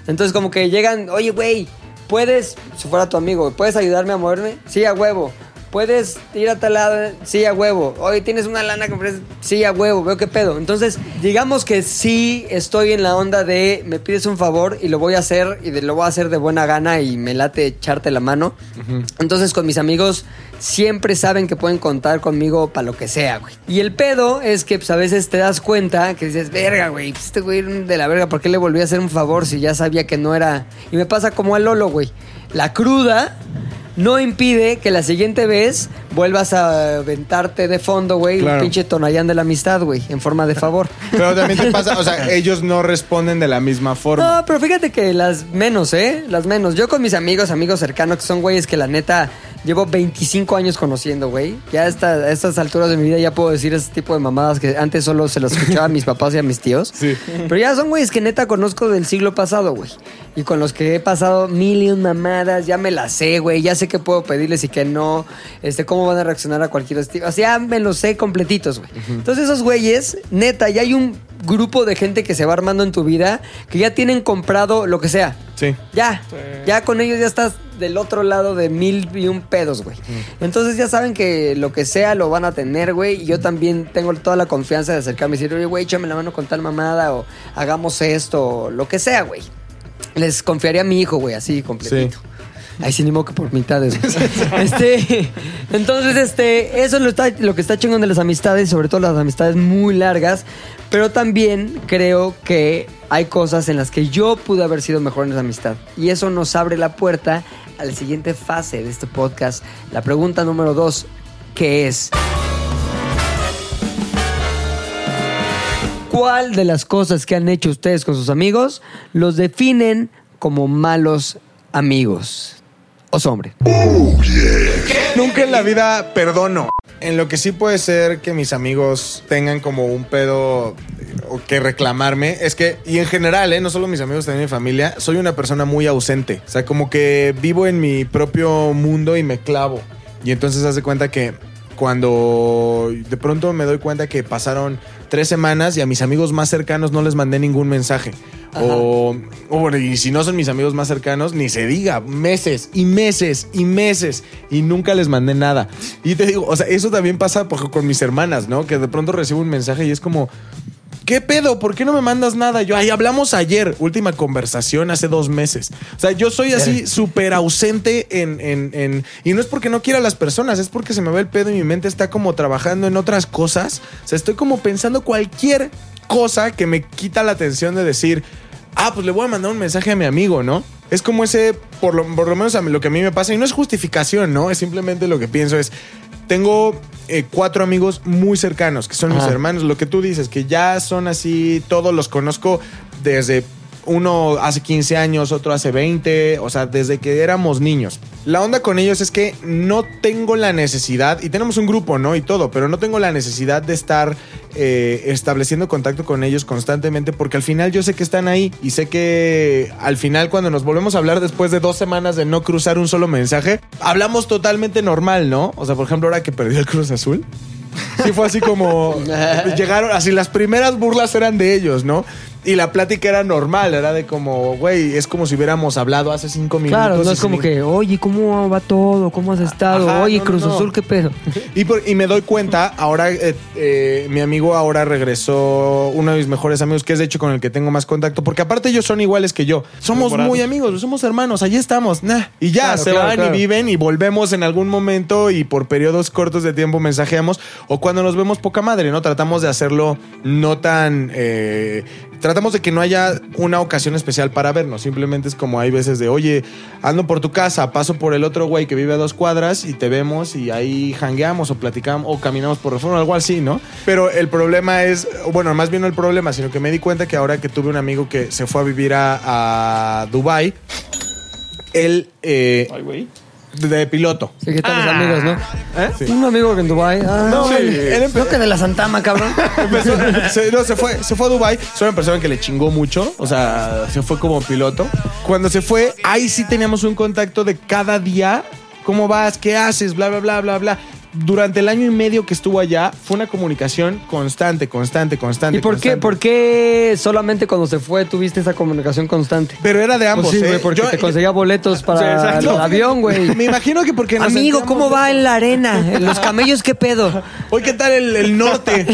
Entonces como que llegan, oye, güey, puedes, si fuera tu amigo, ¿puedes ayudarme a moverme? Sí, a huevo. ¿Puedes ir a tal lado? Sí, a huevo. Oye, ¿tienes una lana que ofreces? Sí, a huevo. Veo qué pedo. Entonces, digamos que sí estoy en la onda de me pides un favor y lo voy a hacer y de- lo voy a hacer de buena gana y me late echarte la mano. Entonces, con mis amigos siempre saben que pueden contar conmigo para lo que sea, güey. Y el pedo es que pues, a veces te das cuenta que dices, verga, güey, pues, este güey de la verga, ¿por qué le volví a hacer un favor si ya sabía que no era? Y me pasa como al Lolo, güey. La cruda no impide que la siguiente vez vuelvas a aventarte de fondo, güey, Claro. un pinche tonallán de la amistad, güey, en forma de favor. Pero también te pasa, o sea, ellos no responden de la misma forma. No, pero fíjate que las menos, ¿eh? Las menos. Yo con mis amigos, amigos cercanos, que son güeyes que la neta llevo 25 años conociendo, güey. Ya a, esta- a estas alturas de mi vida ya puedo decir ese tipo de mamadas que antes solo se los escuchaba a mis papás y a mis tíos. Sí. Pero ya son güeyes que neta conozco del siglo pasado, güey. Y con los que he pasado mil y un mamadas, ya me las sé, güey. Ya sé qué puedo pedirles y qué no. Este, cómo van a reaccionar a cualquier estilo. O sea, ya me los sé completitos, güey. Entonces esos güeyes, neta, ya hay un grupo de gente que se va armando en tu vida que ya tienen comprado lo que sea. Sí. Ya, ya con ellos ya estás del otro lado de mil y un pedos, güey. Entonces ya saben que lo que sea lo van a tener, güey. Y yo también tengo toda la confianza de acercarme y decir, oye, güey, échame la mano con tal mamada o hagamos esto o lo que sea, güey. Les confiaría a mi hijo, güey, así completito. Ay, sí, ni modo que por mitades. este, entonces, este, eso es lo que está chingón de las amistades, sobre todo las amistades muy largas. Pero también creo que hay cosas en las que yo pude haber sido mejor en esa amistad. Y eso nos abre la puerta a la siguiente fase de este podcast. La pregunta número dos, que es... ¿Cuál de las cosas que han hecho ustedes con sus amigos los definen como malos amigos? Os hombre. Nunca en la vida perdono. En lo que sí puede ser que mis amigos tengan como un pedo eh, o que reclamarme es que, y en general, ¿eh? no solo mis amigos, también mi familia, soy una persona muy ausente. O sea, como que vivo en mi propio mundo y me clavo. Y entonces hace cuenta que cuando de pronto me doy cuenta que pasaron tres semanas y a mis amigos más cercanos no les mandé ningún mensaje. O, o bueno, y si no son mis amigos más cercanos, ni se diga, meses y meses y meses y nunca les mandé nada. Y te digo, o sea, eso también pasa por- con mis hermanas, ¿no? Que de pronto recibo un mensaje y es como, ¿Qué pedo? ¿Por qué no me mandas nada? Yo, ahí hablamos ayer, última conversación hace dos meses. O sea, yo soy así súper ausente en, en- en- Y no es porque no quiera a las personas, es porque se me va el pedo y mi mente está como trabajando en otras cosas. O sea, estoy como pensando cualquier cosa que me quita la atención de decir, ah, pues le voy a mandar un mensaje a mi amigo, ¿no? Es como ese, por lo, por lo menos a mí- lo que a mí me pasa, y no es justificación, ¿no? Es simplemente lo que pienso es, tengo eh, cuatro amigos muy cercanos, que son mis hermanos, lo que tú dices, que ya son así, todos los conozco desde uno hace 15 años, otro hace 20, o sea, desde que éramos niños. La onda con ellos es que no tengo la necesidad, y tenemos un grupo, ¿no? Y todo, pero no tengo la necesidad de estar eh, estableciendo contacto con ellos constantemente, porque al final yo sé que están ahí y sé que al final cuando nos volvemos a hablar después de dos semanas de no cruzar un solo mensaje, hablamos totalmente normal, ¿no? O sea, por ejemplo, ahora que perdió el Cruz Azul. Sí, fue así como. llegaron, así las primeras burlas eran de ellos, ¿no? Y la plática era normal, era de como, güey, es como si hubiéramos hablado hace cinco minutos. Claro, no es como sin- que, oye, ¿cómo va todo? ¿Cómo has estado? Ajá, oye, no, Cruz no. Azul, ¿qué pedo? Y, por- y me doy cuenta, ahora eh, eh, mi amigo ahora regresó, uno de mis mejores amigos, que es de hecho con el que tengo más contacto, porque aparte ellos son iguales que yo. Somos muy amigos, somos hermanos, allí estamos, nah. Y ya, Claro, se claro, van claro. y viven y volvemos en algún momento y por periodos cortos de tiempo mensajeamos o cuando nos vemos poca madre, ¿no? Tratamos de hacerlo no tan... eh, tratamos de que no haya una ocasión especial para vernos, simplemente es como hay veces de, oye, ando por tu casa, paso por el otro güey que vive a dos cuadras y te vemos y ahí hangueamos o platicamos o caminamos por reforma, algo así, ¿no? Pero el problema es, bueno, más bien no el problema, sino que me di cuenta que ahora que tuve un amigo que se fue a vivir a, a Dubai, él eh, Ay, güey. De piloto. Sí, ¿qué tal los amigos, no? ¿Eh? Sí. Un amigo que en Dubái. Ah, No, sí. él- No que de la Santama, cabrón. Empezó- se, no, se fue, se fue a Dubai. Es una persona que le chingó mucho. O sea, se fue como piloto. Cuando se fue, ahí sí teníamos un contacto de cada día. ¿Cómo vas? ¿Qué haces? Bla, bla, bla, bla, bla. Durante el año y medio que estuvo allá, fue una comunicación constante, constante, constante. ¿Y por qué, por qué solamente cuando se fue tuviste esa comunicación constante? Pero era de ambos, Pues sí, ¿eh? porque Yo- te conseguía boletos para Sí, el avión, güey. Me imagino que porque nos Amigo, sentíamos- ¿cómo va en la arena? ¿En los camellos qué pedo? Hoy, ¿qué tal el, el norte?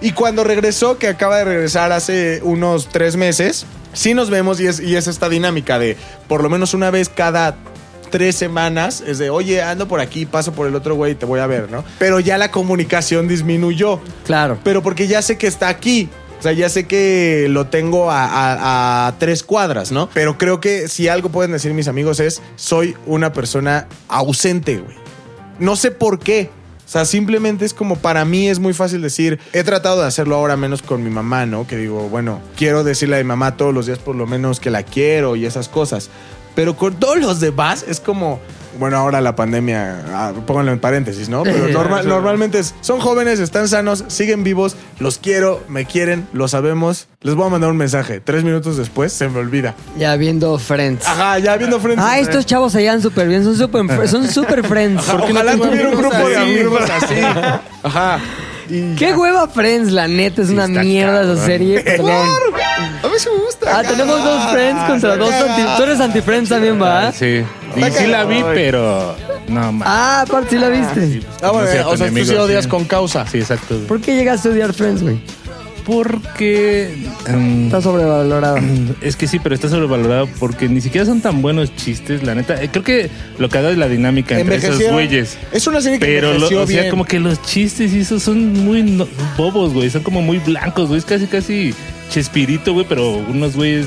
y cuando regresó, que acaba de regresar hace unos tres meses, sí nos vemos y es, y es esta dinámica de por lo menos una vez cada tres semanas, es de, oye, ando por aquí, paso por el otro güey y te voy a ver, ¿no? Pero ya la comunicación disminuyó, Claro. pero porque ya sé que está aquí. O sea, ya sé que lo tengo a, a- a tres cuadras, ¿no? Pero creo que si algo pueden decir mis amigos es, soy una persona ausente, güey. No sé por qué. O sea, simplemente es como para mí es muy fácil decir, he tratado de hacerlo ahora menos con mi mamá, ¿no? Que digo, bueno, quiero decirle a mi mamá todos los días por lo menos que la quiero y esas cosas. Pero con todos los demás es como, bueno, ahora la pandemia, ah, pónganlo en paréntesis, ¿no? Pero norma- normalmente es, son jóvenes, están sanos, siguen vivos, los quiero, me quieren, lo sabemos. Les voy a mandar un mensaje. Tres minutos después se me olvida. Ya viendo Friends. Ajá, ya viendo frente. Ah, estos chavos se llevan súper bien, son súper son super friends. Ojalá tuviera un grupo de amigos así. Ajá. Y Qué hueva Friends, la neta, es una mierda esa serie, perdón. A mí sí me gusta. Ah, tenemos dos Friends contra dos anti... Tú eres anti-Friends también, ¿va? Sí. Y sí la vi, pero no más. Ah, aparte sí la viste. Ah, bueno, o sea, tú sí odias con causa. Sí, exacto. ¿Por qué llegaste a odiar Friends, güey? Porque em, Está sobrevalorado. es que sí, pero está sobrevalorado porque ni siquiera son tan buenos chistes, la neta. Eh, Creo que lo que hago es la dinámica entre esos güeyes. Es una serie que Pero, lo- o sea, bien. como que los chistes y eso son muy no- bobos, güey. Son como muy blancos, güey. Es casi, casi Chespirito, güey, pero unos güeyes.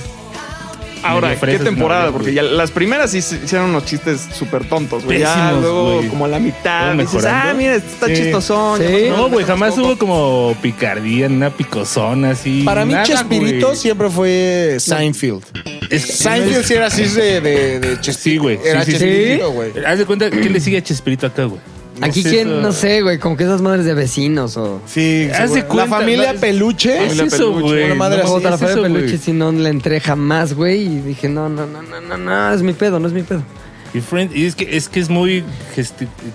Ahora, ¿qué temporada? Porque ya las primeras sí se hicieron unos chistes súper tontos, güey. Ya luego, como a la mitad, dices, ah, mira, este está Sí. chistosón. Sí. No, güey, jamás hubo como picardía, una picozona así. Para mí, nada, Chespirito siempre fue Seinfeld. Es- Seinfeld sí era así de, de, de Chespirito. Sí, güey. Era Sí, sí, sí. Chespirito, güey. Haz de cuenta que le sigue a Chespirito acá, güey. Aquí sé quién, eso. no sé, güey, como que esas madres de vecinos o... Sí, Haz de cuenta, La familia ¿no? Peluche. Es eso, Peluche, güey. una madre No, así. La es eso, Peluche güey. si no le entré jamás, güey. Y dije, no, no, no, no, no, no, es mi pedo, no es mi pedo. Y, Friends- y es que es que es muy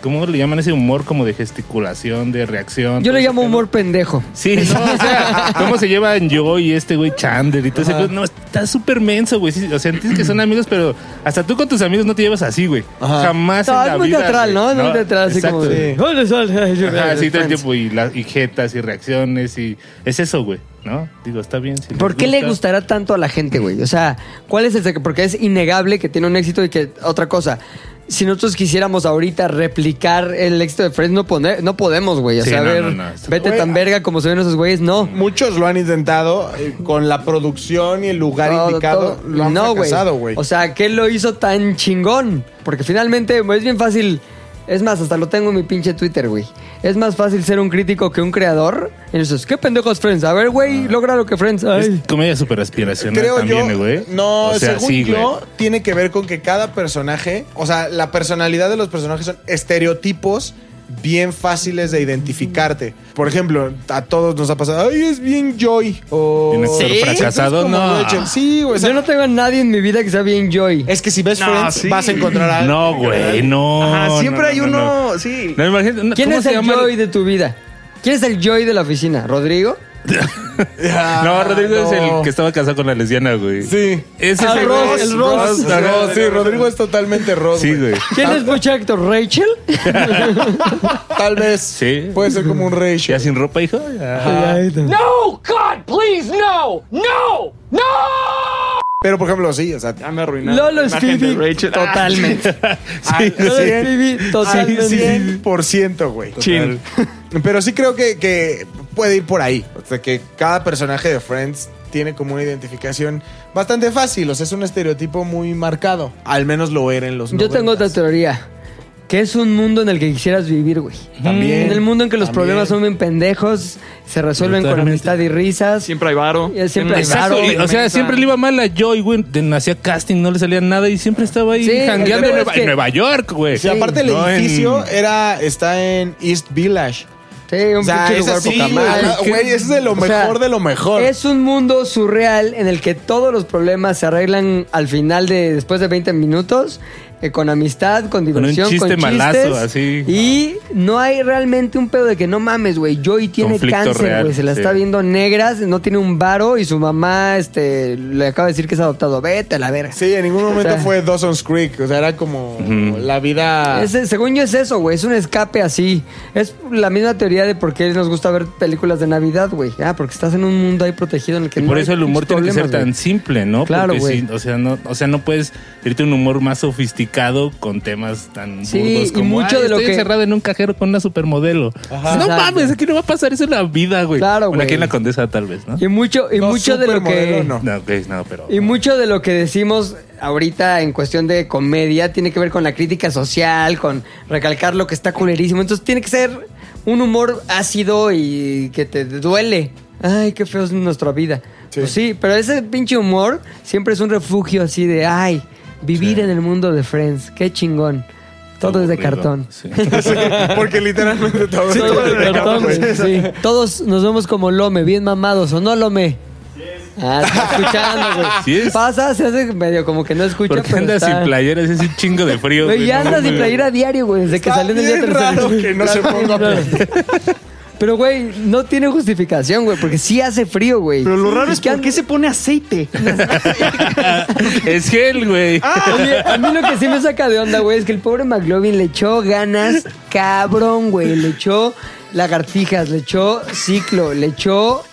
¿cómo le llaman ese humor como de gesticulación, de reacción? Yo le ese llamo humor pendejo. Sí, no, o sea, cómo se llevan yo y este güey Chandler y todo ese pedo? No, está súper menso, güey. Sí, o sea, entiendes que son amigos, pero hasta tú con tus amigos no te llevas así, güey. Ajá. Jamás en No, la es muy vida, teatral. ¿no? Es muy teatral, así como de... Sí. "Hola, sol, ay, yo- Ajá, sí, todo el Friends". tiempo y, las y jetas y reacciones y es eso, güey, ¿no? Digo, está bien. si ¿Por qué le gusta. gustará tanto a la gente, güey? O sea, ¿cuál es el secreto? Porque es innegable que tiene un éxito y que otra cosa. Si nosotros quisiéramos ahorita replicar el éxito de Friends, no, pone- no podemos, güey. O Sí, sea, a no, ver, no, no, vete Güey, tan verga como se ven esos güeyes, no. Muchos lo han intentado eh, con la producción y el lugar Todo, indicado. todo. Lo han no, fracasado, güey. O sea, ¿qué lo hizo tan chingón? Porque finalmente es bien fácil. Es más, hasta lo tengo en mi pinche Twitter, güey. Es más fácil ser un crítico que un creador. Y dices, ¿qué pendejos Friends? A ver, güey, logra lo que Friends. Es Ay. comedia súper aspiracional Creo también, güey. No, o sea, según sí, yo, tiene que ver con que cada personaje, o sea, la personalidad de los personajes son estereotipos bien fáciles de identificarte. Por ejemplo, a todos nos ha pasado, ay, es bien Joy. O ¿Sí? fracasado, no. Sí, güey. o sea, Yo no tengo a nadie en mi vida que sea bien Joy. Es que si ves No, Friends, sí. vas a encontrar a No, güey, no. Ajá, siempre no, hay no, uno, no. sí. No, imagínate, ¿Quién ¿cómo es se el llama? Joy de tu vida? ¿Quién es el Joy de la oficina? ¿Rodrigo? No, Rodrigo es el que estaba casado con la lesbiana, güey. Sí. Ese Ah, es el Ross, Ross. el Ross. No, no, sí, Rodrigo es totalmente Ross. Sí, güey. ¿Quién es mucho Héctor? ¿Rachel? Tal vez. Sí. Puede ser como un rey. ¿Ya sin ropa, hijo? No, God, please, no, no, no! Pero, por ejemplo, sí, o sea, Ya me arruinaron. Lolo la imagen de Stevie, Rachel. totalmente. al Lolo 100, Stevie, al totalmente. 100%, güey. Chin. Pero sí creo que, que puede ir por ahí. O sea, que cada personaje de Friends tiene como una identificación bastante fácil. O sea, es un estereotipo muy marcado. Al menos lo era en los Yo tengo otra 90s. teoría. Que es un mundo en el que quisieras vivir, güey. También. En el mundo en que los También. problemas son bien pendejos, se resuelven con amistad y risas. Siempre hay varo. Y siempre hay Exacto, varo. y, o sea, siempre le iba mal a Joy, güey. Hacía casting, no le salía nada y siempre estaba ahí Sí, jangueando en Nueva, es que- en Nueva York, güey. Sí, aparte el No en- edificio era, está en East Village. Sí, un O sea, pinche es lugar así, poca güey. madre. Güey, ese es de lo O sea, mejor de lo mejor. Es un mundo surreal en el que todos los problemas se arreglan al final de después de 20 minutos. Eh, con amistad, con un diversión, chiste con malazo, chistes. así. Y no hay realmente un pedo de que no mames, güey. Joey tiene Conflicto cáncer, güey. Se la sí. está viendo negras, no tiene un varo y su mamá este, le acaba de decir que es adoptado. Vete a la verga. Sí, en ningún momento O sea, fue Dawson's Creek. O sea, era como la vida. Según yo es eso, güey. Es un escape así. Es la misma teoría de por qué nos gusta ver películas de Navidad, güey. Ah, porque estás en un mundo ahí protegido en el que Y no por hay eso el humor tiene que ser tan simple, ¿no? Claro, güey. sí, o sea, no, o sea, no puedes irte un humor más sofisticado con temas tan Sí, burdos y como mucho "Ay, de lo estoy que- encerrado en un cajero con una supermodelo. Ajá. no Exacto. mames, aquí no va a pasar eso en la vida, güey. Claro, Bueno, aquí güey. en la Condesa tal vez, ¿no? Y mucho, y No, mucho de lo que. no. No, no, pero Y mucho de lo que decimos ahorita en cuestión de comedia tiene que ver con la crítica social, con recalcar lo que está culerísimo. Entonces tiene que ser un humor ácido y que te duele. Ay, qué feo es nuestra vida. Sí. Pues sí, pero ese pinche humor siempre es un refugio así de, ay, vivir en el mundo de Friends, qué chingón. Todo es de cartón. sí. Porque literalmente todo Sí, todo todo es de cartón, cartón, güey, sí. Todos nos vemos como Lome, bien mamados, ¿o no, Lome? Ah, está escuchando, güey. Sí es. Pasa, se hace medio como que no escucha, ¿Por qué pero andas está... sin playeras? Es un chingo de frío. Güey, ya no andas sin playera diario, güey, desde que salió en el día bien tercero. raro que no se ponga Pero, güey, no tiene justificación, güey, porque sí hace frío, güey. Pero lo raro ¿Y es qué por qué se pone aceite. es gel, güey. Oye, a mí lo que sí me saca de onda, güey, es que el pobre McLovin le echó ganas, cabrón, güey. Le echó lagartijas, le echó ciclo, le echó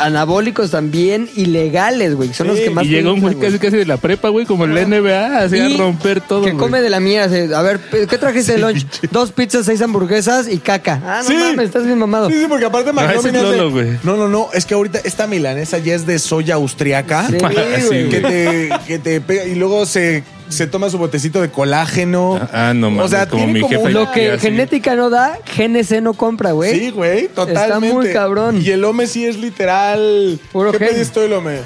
anabólicos también ilegales, güey. Son los que más y llegó un güey casi casi de la prepa, güey, como el NBA, así a romper todo. Que güey. come de la mía. así, A ver, ¿qué trajiste de lunch? Dos pizzas, seis hamburguesas y caca. Ah, no Sí. mames, estás bien mamado. Sí, sí, porque aparte No, McLovin es es de-. No, no, no. Es que ahorita esta milanesa ya es de soya austriaca. Sí, Sí, güey. que te, que te pega y luego se, se toma su botecito de colágeno. Ah, no mames, O sea, como tiene mi como jefe. una- Lo que sí. genética no da, GNC no compra, güey. Sí, güey, totalmente. muy cabrón. Y el home sí es literal. Puro ¿Qué gen. pediste hoy, home?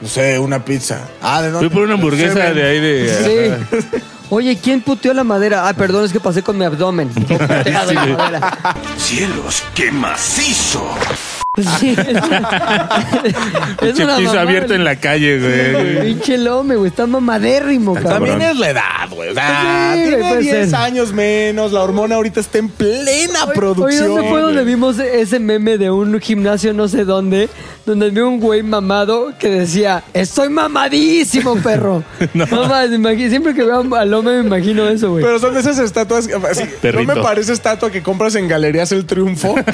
No sé, una pizza. Ah, ¿de dónde? Fui por una hamburguesa de ahí de. Sí. Oye, ¿quién puteó la madera? Ah, perdón, es que pasé con mi abdomen. En la madera. ¡Cielos, qué macizo! Sí, es una piso mamada. abierto en la calle, güey. Pinche lome, güey. Está mamadérrimo, cabrón. También es la edad, güey. O sea, Sí, güey, tiene puede 10 ser. años menos. La hormona ahorita está en plena producción. ¿dónde fue donde vimos ese meme de un gimnasio no sé dónde? Donde vi un güey mamado que decía, estoy mamadísimo, perro. no. siempre que veo a Lome me imagino eso, güey. Pero son de esas estatuas. así, no me parece estatua que compras en Galerías El Triunfo.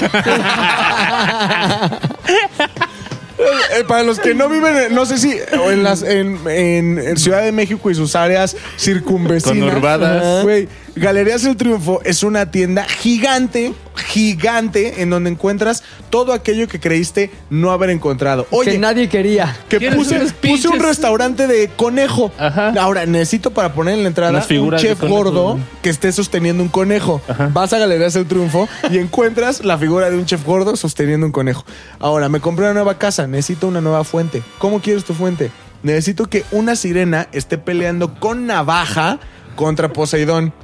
Eh, Para los que no viven, en- no sé si o en las en, en- en Ciudad de México y sus áreas circunvecinas. Conurbadas. Güey, Galerías El Triunfo es una tienda gigante, gigante, en donde encuentras todo aquello que creíste no haber encontrado. Oye, que nadie quería. que ¿Quieres puse, un restaurante de conejo. Ajá. Ahora, necesito para poner en la entrada un chef gordo que esté sosteniendo un conejo. Vas a Galerías El Triunfo y encuentras la figura de un chef gordo sosteniendo un conejo. Ahora, me compré una nueva casa, necesito una nueva fuente. ¿Cómo quieres tu fuente? Necesito que una sirena esté peleando con navaja contra Poseidón.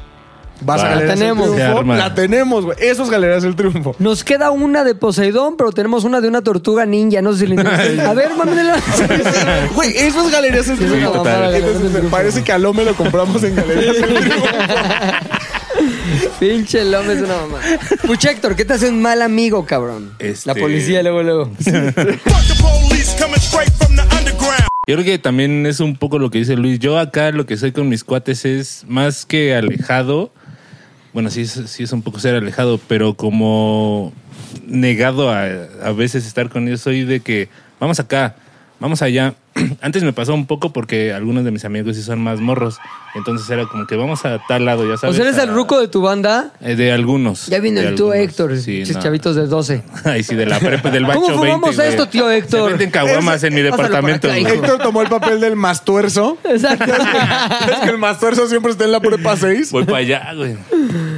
Vas Va. a Galerías La tenemos. Triunfo. La tenemos, güey. Eso es Galerías El Triunfo. Nos queda una de Poseidón, pero tenemos una de una tortuga ninja. No sé si le A ver, mámela. Güey, eso es Galerías El Sí, Triunfo. Galerías me parece que a Lome lo compramos en Galerías El Triunfo. Pinche Lome es una mamá. Pucha Héctor, ¿qué te hace un mal amigo, cabrón? Este- La policía luego, luego. Yo creo que también es un poco lo que dice Luis. Yo acá lo que soy con mis cuates es más que alejado. Bueno, sí, sí es un poco ser alejado, pero como negado a, a veces estar con ellos. Soy de que vamos acá, vamos allá. Antes me pasó un poco porque algunos de mis amigos sí son más morros. Entonces era como que vamos a tal lado, ya O sabes. sea, eres a- el ruco de tu banda. eh, De algunos. Ya vino el tío. Héctor, Sí, no. chavitos de 12. Ay, sí, de la prepa, del bacho ¿Cómo 20, fumamos güey. esto, tío Héctor? Se venden caguamas en mi departamento. acá. Héctor tomó el papel del mastuerzo. Exacto. es que el mastuerzo siempre está en la prepa 6. Voy para allá, güey.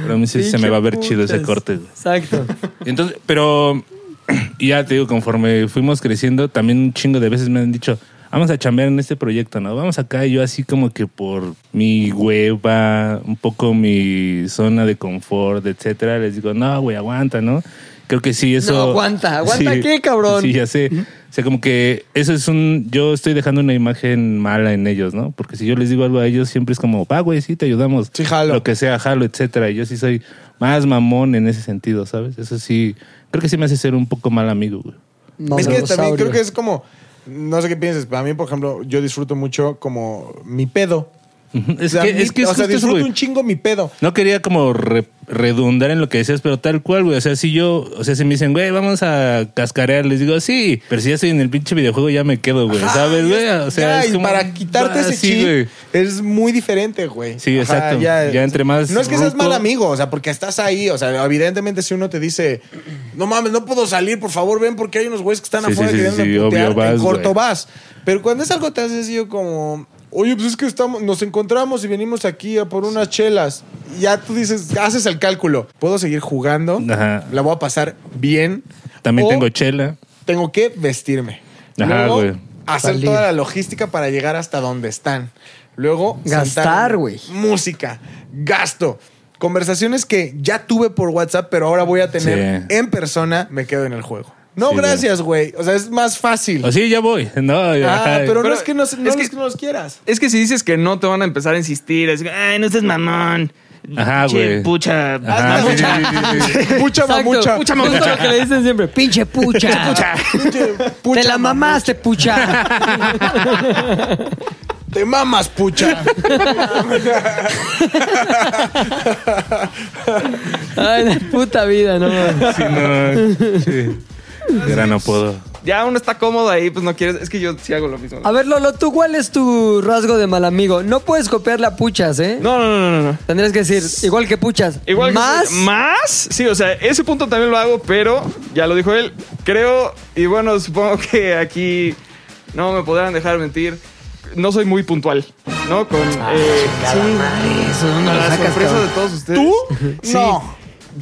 Pero a mí sí se me va a ver chido ese corte, güey. Exacto. Entonces, pero y ya te digo, conforme fuimos creciendo, también un chingo de veces me han dicho, vamos a chambear en este proyecto, ¿no? Vamos acá, y yo así como que por mi hueva, un poco mi zona de confort, etcétera, les digo, no, güey, aguanta, ¿no? Creo que sí, eso. No, aguanta. ¿Aguanta qué, cabrón? Sí, ya sé. O sea, como que eso es un. Yo estoy dejando una imagen mala en ellos, ¿no? Porque si yo les digo algo a ellos, siempre es como, va, güey, sí, te ayudamos. Sí, jalo. Lo que sea, jalo, etcétera. Y yo sí soy más mamón en ese sentido, ¿sabes? Eso sí. Creo que sí me hace ser un poco mal amigo, güey. No, es que también creo que es como, no sé qué piensas, para mí, por ejemplo, yo disfruto mucho como mi pedo. Es O sea, que mi- es que es o sea, eso, un chingo mi pedo. No quería como re- redundar en lo que decías, pero tal cual, güey. O sea, si yo, o sea, si me dicen, güey, vamos a cascarear, les digo, sí. Pero si ya estoy en el pinche videojuego, ya me quedo, güey. ¿Sabes, güey? O sea, Ya, es y como- para quitarte Ah, ese sí, chip güey. es muy diferente, güey. Sí, exacto. Ya entre más No es que seas mal amigo, o sea, porque estás ahí, o sea, evidentemente si uno te dice, no mames, no puedo salir, por favor, ven porque hay unos güeyes que están Sí, afuera sí, queriendo sí, putear, obvio, vas, en corto güey. vas. Pero cuando es algo tan sencillo como, oye, pues es que estamos, nos encontramos y venimos aquí a por unas chelas. Y ya tú dices, haces el cálculo, puedo seguir jugando, Ajá. la voy a pasar bien. También o tengo chela. tengo que vestirme. Ajá, Luego, güey. hacer Salir. toda la logística para llegar hasta donde están. Luego, Gastar, güey. Música, gasto. Conversaciones que ya tuve por WhatsApp, pero ahora voy a tener Sí. en persona, me quedo en el juego. No, Sí, gracias, güey. O sea, es más fácil. O sí, ya voy. No, ah, ajá. pero, no Pero es que no, no es es que- que no los quieras. Es que si dices que no, te van a empezar a insistir. Es, ay, no estés mamón. Ajá, güey. Pucha. Ajá, sí, pucha. sí, sí, sí. Pucha mamucha. Pucha mamucha. lo que le dicen siempre. Pinche pucha. Pinche pucha Te la mamaste, pucha. Te mamas, pucha. Ay, la puta vida, no mames. Sí, no. Sí. Gran apodo. Ya uno está cómodo ahí, pues no quieres. Es que yo sí hago lo mismo. A ver, Lolo, ¿tú cuál es tu rasgo de mal amigo? No puedes copiarle a puchas, ¿eh? No, no, no, no, no. Tendrías que decir, igual que puchas. Igual que- más. más. Sí, o sea, ese punto también lo hago, pero ya lo dijo él. Creo, y bueno, supongo que aquí no me podrán dejar mentir. No soy muy puntual, ¿no? Con. eh, Eso, ¿dónde a lo la sacas, sorpresa cabrón? de todos ustedes. ¿Tú? Sí. No.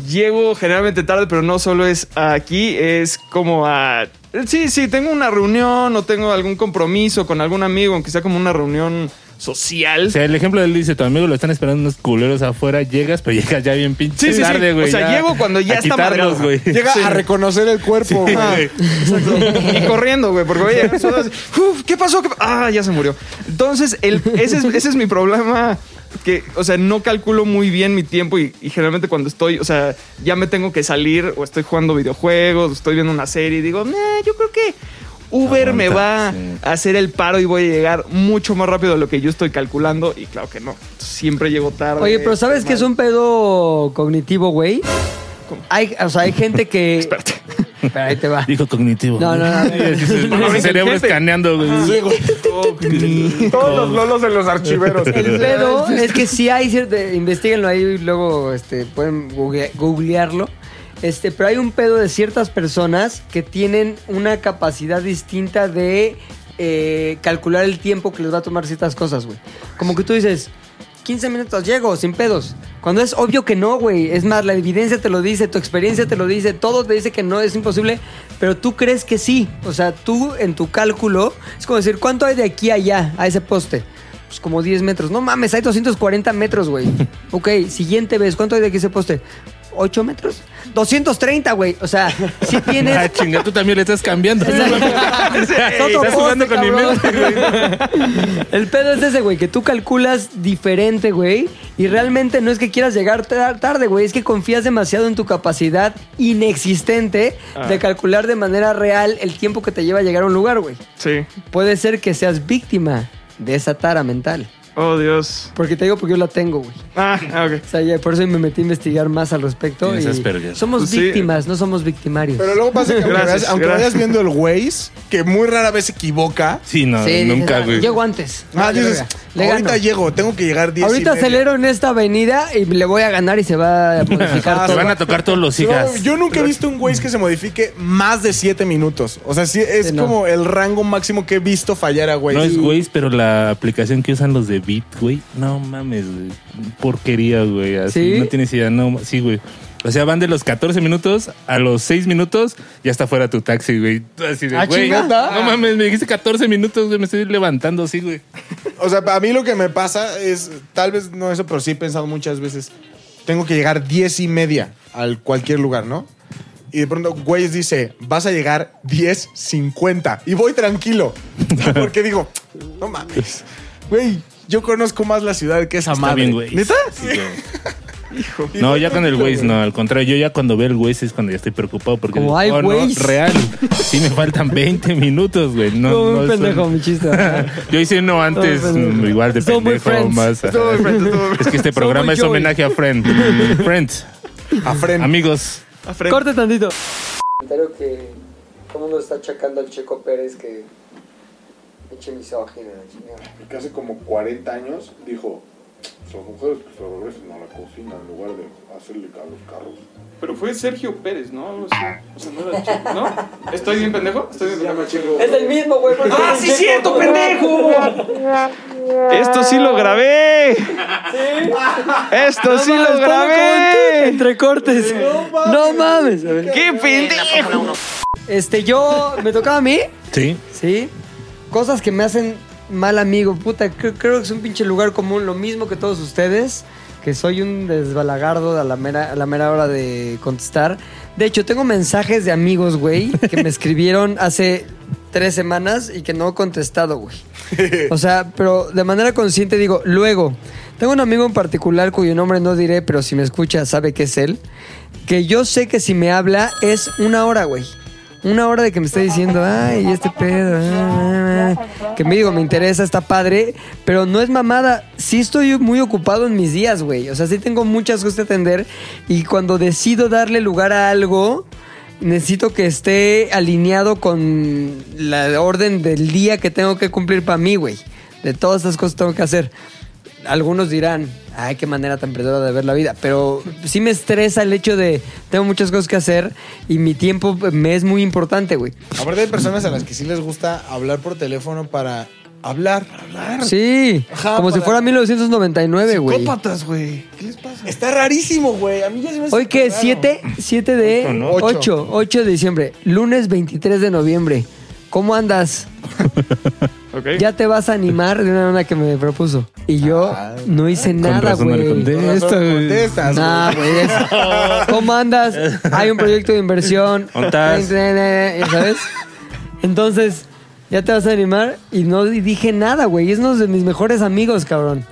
Llego generalmente tarde, pero no solo es aquí, es como a... Sí, sí, tengo una reunión o tengo algún compromiso con algún amigo, aunque sea como una reunión social. O sea, el ejemplo de él dice, tu amigo lo están esperando unos culeros afuera, llegas, pero llegas ya bien pinche Sí, sí, sí. tarde, güey. O sea, llego cuando ya está madreado. güey. Llega Sí. a reconocer el cuerpo, güey. güey. y corriendo, güey, porque "Uf, ¿qué pasó? ¿Qué pa-?" Ah, ya se murió. Entonces, el, ese, es, ese es mi problema. Que, o sea, no calculo muy bien mi tiempo y, y generalmente cuando estoy, o sea, ya me tengo que salir o estoy jugando videojuegos, o estoy viendo una serie y digo, "Nah, yo creo que Uber me va sí. a hacer el paro y voy a llegar mucho más rápido de lo que yo estoy calculando. Y claro que no. Siempre llego tarde. Oye, pero ¿sabes que es un pedo cognitivo, güey? Hay, o sea, hay gente que... Espérate. Espera, ahí te va. Dijo cognitivo. No, no, no. Su cerebro escaneando. Todos los lolos en los archiveros. El pedo es que sí hay cierto, investiguenlo ahí y luego este, pueden google- googlearlo. Este, pero hay un pedo de ciertas personas que tienen una capacidad distinta de eh, calcular el tiempo que les va a tomar ciertas cosas, güey. Como que tú dices, 15 minutos llego, sin pedos. Cuando es obvio que no, güey. Es más, la evidencia te lo dice, tu experiencia te lo dice, todo te dice que no es imposible, pero tú crees que sí. O sea, tú en tu cálculo, es como decir, ¿cuánto hay de aquí a allá, a ese poste? Pues como 10 metros. No mames, hay 240 metros, güey. ok, siguiente vez, ¿cuánto hay de aquí a ese poste? 8 metros. 230, güey. O sea, si tienes... Ah, chinga, tú también le estás cambiando. Estás jugando con mi mente, güey. El pedo es ese, güey, que tú calculas diferente, güey. Y realmente no es que quieras llegar tar- tarde, güey. Es que confías demasiado en tu capacidad inexistente Ah. de calcular de manera real el tiempo que te lleva a llegar a un lugar, güey. Sí. Puede ser que seas víctima de esa tara mental. Oh, Dios. Porque te digo porque yo la tengo, güey. Ah, ah, ok. O sea, ya por eso me metí a investigar más al respecto. Tienes y Asperger. somos Pues sí. víctimas, no somos victimarios. Pero luego pasa que aunque, Gracias, vayas, aunque gracias. vayas viendo el Waze, que muy rara vez se equivoca. Sí, no, Sí, dices, nunca, "Ah, güey. Llego antes. Ah, Vale, dices. Le ahorita gano. llego, tengo que llegar 10 y Ahorita media. acelero en esta avenida y le voy a ganar y se va a modificar Ah, todo. van a tocar todos los No, hijas. yo nunca he visto un Waze que se modifique más de 7 minutos. O sea, sí, es Sí, no. como el rango máximo que he visto fallar a Waze. No es Waze, pero la aplicación que usan los de Bit, güey. No mames, güey. Porquería, güey. Así ¿Sí? no tienes idea. No, sí, güey. O sea, van de los 14 minutos a los 6 minutos, ya está fuera tu taxi, güey. Así de, Ah, güey. chingada. No mames, me dijiste 14 minutos, güey. Me estoy levantando así, güey. O sea, a mí lo que me pasa es, tal vez no eso, pero sí he pensado muchas veces, tengo que llegar 10 y media al cualquier lugar, ¿no? Y de pronto Waze dice, vas a llegar 10.50 y voy tranquilo. Porque digo, no mames, güey, yo conozco más la ciudad que esa Está madre. bien, güey. ¿Neta? Sí, güey. No, ya con el Waze, no. Al contrario, yo ya cuando veo el Waze es cuando ya estoy preocupado porque Como hay oh, no, Waze. real. Sí me faltan 20 minutos, güey. No, Como no un son- pendejo, mi chiste. Yo hice uno antes, Todo pendejo. mm, igual de pendejo, Friends. más. Friends, Es que este programa es Joey. homenaje a Friend. Friends. A frente. Amigos. A frente. Corte tantito. Comentario que todo el mundo está achacando al Checo Pérez que eche misógino, la chingada. que hace como 40 años dijo, las mujeres que se regresen a la cocina en lugar de hacerle a los carros. Pero fue Sergio Pérez, ¿no? O sea, no era Checo, ¿no? ¿Estoy bien pendejo? Estoy bien pendejo. Es el mismo, güey. porque ¡Ah, sí, cierto, pendejo! Esto sí lo grabé. Esto sí lo grabé. Entre cortes. No mames. A ver. ¡Qué pendejo! Este, yo. ¿Me tocaba a mí? Sí. Sí. Cosas que me hacen mal amigo. Puta, creo, creo que es un pinche lugar común. Lo mismo que todos ustedes. Que soy un desbalagardo a la mera, a la mera hora de contestar. De hecho, tengo mensajes de amigos, güey, que me escribieron hace tres semanas y que no he contestado, güey. O sea, pero de manera consciente digo, luego, tengo un amigo en particular cuyo nombre no diré, pero si me escucha sabe que es él, que yo sé que si me habla es una hora, güey. Una hora de que me esté diciendo, ay, este pedo, ah, ah, ah", que me digo, me interesa, está padre, pero no es mamada. Sí estoy muy ocupado en mis días, güey. O sea, sí tengo muchas cosas que atender y cuando decido darle lugar a algo, necesito que esté alineado con la orden del día que tengo que cumplir para mí, güey. De todas estas cosas que tengo que hacer. Algunos dirán, ay, qué manera tan perdedora de ver la vida. Pero sí me estresa el hecho de tengo muchas cosas que hacer y mi tiempo me es muy importante, güey. Aparte hay personas a las que sí les gusta hablar por teléfono para hablar, hablar. Sí, Ajá, como si fuera 1999, güey. Psicópatas, güey. ¿Qué les pasa? Está rarísimo, güey. A mí ya se me hace Hoy que raro. 7, 7 de Ocho, ¿no? 8, 8 de diciembre, lunes 23 de noviembre. ¿Cómo andas? Ya te vas a animar de una manera que me propuso. Y yo Ay. no hice nada, güey. conté. Con razón Esta, güey. contestas, Nah, güey. ¿Cómo andas? Hay un proyecto de inversión. Sabes. Entonces, ya te vas a animar. Y no dije nada, güey. Es uno de mis mejores amigos, cabrón.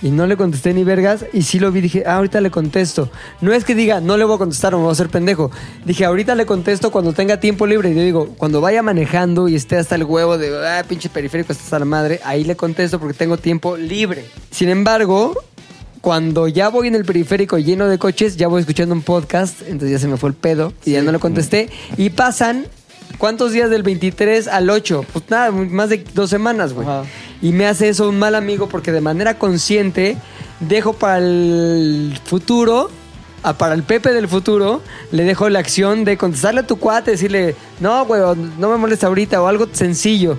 Y no le contesté ni vergas. Y sí lo vi, dije, ah, ahorita le contesto. No es que diga, no le voy a contestar o me voy a hacer pendejo. Dije, ahorita le contesto cuando tenga tiempo libre. Y yo digo, cuando vaya manejando y esté hasta el huevo de, ah, pinche periférico, está hasta la madre, ahí le contesto porque tengo tiempo libre. Sin embargo, cuando ya voy en el periférico lleno de coches, ya voy escuchando un podcast, entonces ya se me fue el pedo y ya no le contesté. Y pasan, ¿cuántos días del 23 al 8? Pues nada, más de dos semanas, güey. Y me hace eso un mal amigo porque de manera consciente dejo para el futuro, a- para el Pepe del futuro, le dejo la acción de contestarle a tu cuate, decirle, no, güey, no me molesta ahorita, o algo sencillo.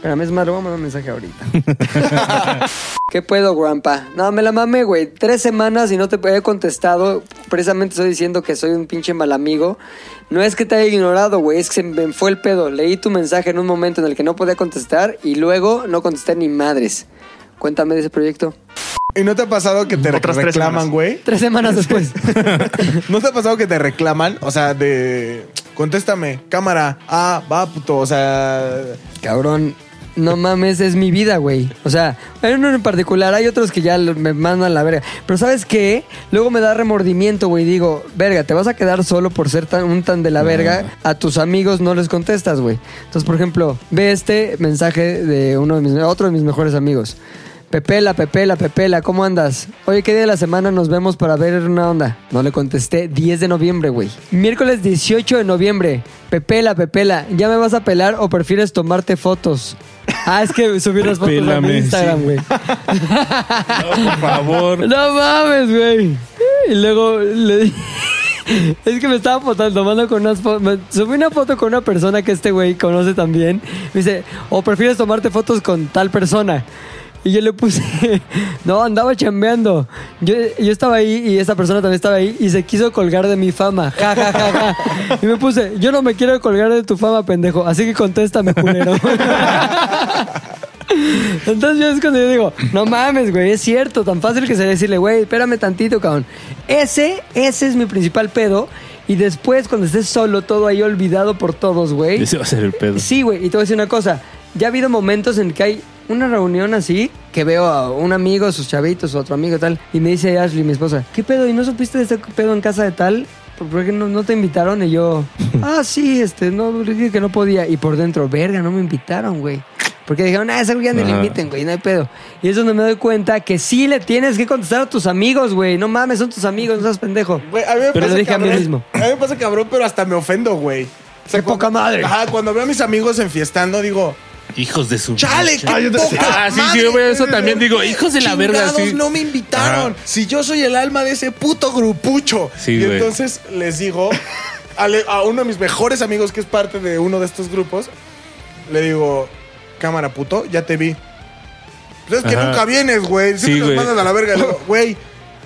Pero a mí es más, le voy a mandar un mensaje ahorita. ¿Qué puedo, Grandpa? No, me la mamé, güey. Tres semanas y no te he contestado. Precisamente estoy diciendo que soy un pinche mal amigo. No es que te haya ignorado, güey. Es que se me fue el pedo. Leí tu mensaje en un momento en el que no podía contestar y luego no contesté ni madres. Cuéntame de ese proyecto. ¿Y no te ha pasado que te Otras reclaman, güey? Tres semanas después. ¿No te ha pasado que te reclaman? O sea, de... Contéstame, cámara. Ah, va, puto. O sea... Cabrón, no mames, es mi vida, güey. O sea, hay uno en particular, hay otros que ya me mandan la verga. Pero ¿sabes qué? Luego me da remordimiento, güey. Digo, verga, te vas a quedar solo por ser tan, un tan de la verga. A tus amigos no les contestas, güey. Entonces, por ejemplo, ve este mensaje de uno de mis, otro de mis mejores amigos. Pepela, Pepela, Pepela, ¿cómo andas? Oye, ¿qué día de la semana nos vemos para ver una onda? No le contesté, 10 de noviembre, güey. Miércoles 18 de noviembre. Pepela, Pepela, ¿ya me vas a pelar o prefieres tomarte fotos? Ah, es que subí unas fotos a mi Instagram, güey. No, por favor. No mames, güey. Y luego le di... Es que me estaba foto- tomando con unas fotos. Subí una foto con una persona que este güey conoce también. Me dice, o prefieres tomarte fotos con tal persona. Y yo le puse, no, andaba chambeando. Yo, yo estaba ahí y esa persona también estaba ahí y se quiso colgar de mi fama. Ja, ja, ja, ja. Y me puse, yo no me quiero colgar de tu fama, pendejo. Así que contéstame, culero. Entonces yo es cuando yo digo, no mames, güey, es cierto, tan fácil que sería decirle, güey, espérame tantito, cabrón. Ese, ese es mi principal pedo. Y después, cuando estés solo, todo ahí olvidado por todos, güey. Ese va a ser el pedo. Sí, güey, y te voy a decir una cosa. Ya ha habido momentos en que hay una reunión así, que veo a un amigo, sus chavitos, otro amigo y tal, y me dice Ashley, mi esposa, ¿qué pedo? ¿Y no supiste de este pedo en casa de tal? ¿Por qué no, no te invitaron? Y yo, ah, sí, este, no, dije que no podía. Y por dentro, verga, no me invitaron, güey. Porque dijeron, ah, ese güey ya ni le inviten, güey, no hay pedo. Y es donde me doy cuenta que sí le tienes que contestar a tus amigos, güey. No mames, son tus amigos, no seas pendejo. Güey, a mí me Pero pasa lo dije a mí cabrón. mismo. A mí me pasa cabrón, pero hasta me ofendo, güey. O ¡Qué poca madre! Ajá, cuando veo a mis amigos enfiestando, digo, Hijos de su. ¡chale, qué Ah, poca Ah, sí, sí, madre! yo veo eso también. Digo, hijos de la verga. Sí. no me invitaron. Ajá. Si yo soy el alma de ese puto grupucho. Sí, y güey. entonces les digo a, le- a uno de mis mejores amigos que es parte de uno de estos grupos, le digo, cámara puto, ya te vi. Pues es que Ajá. nunca vienes, güey. Siempre Sí, nos güey. mandas a la verga. Le digo, Güey,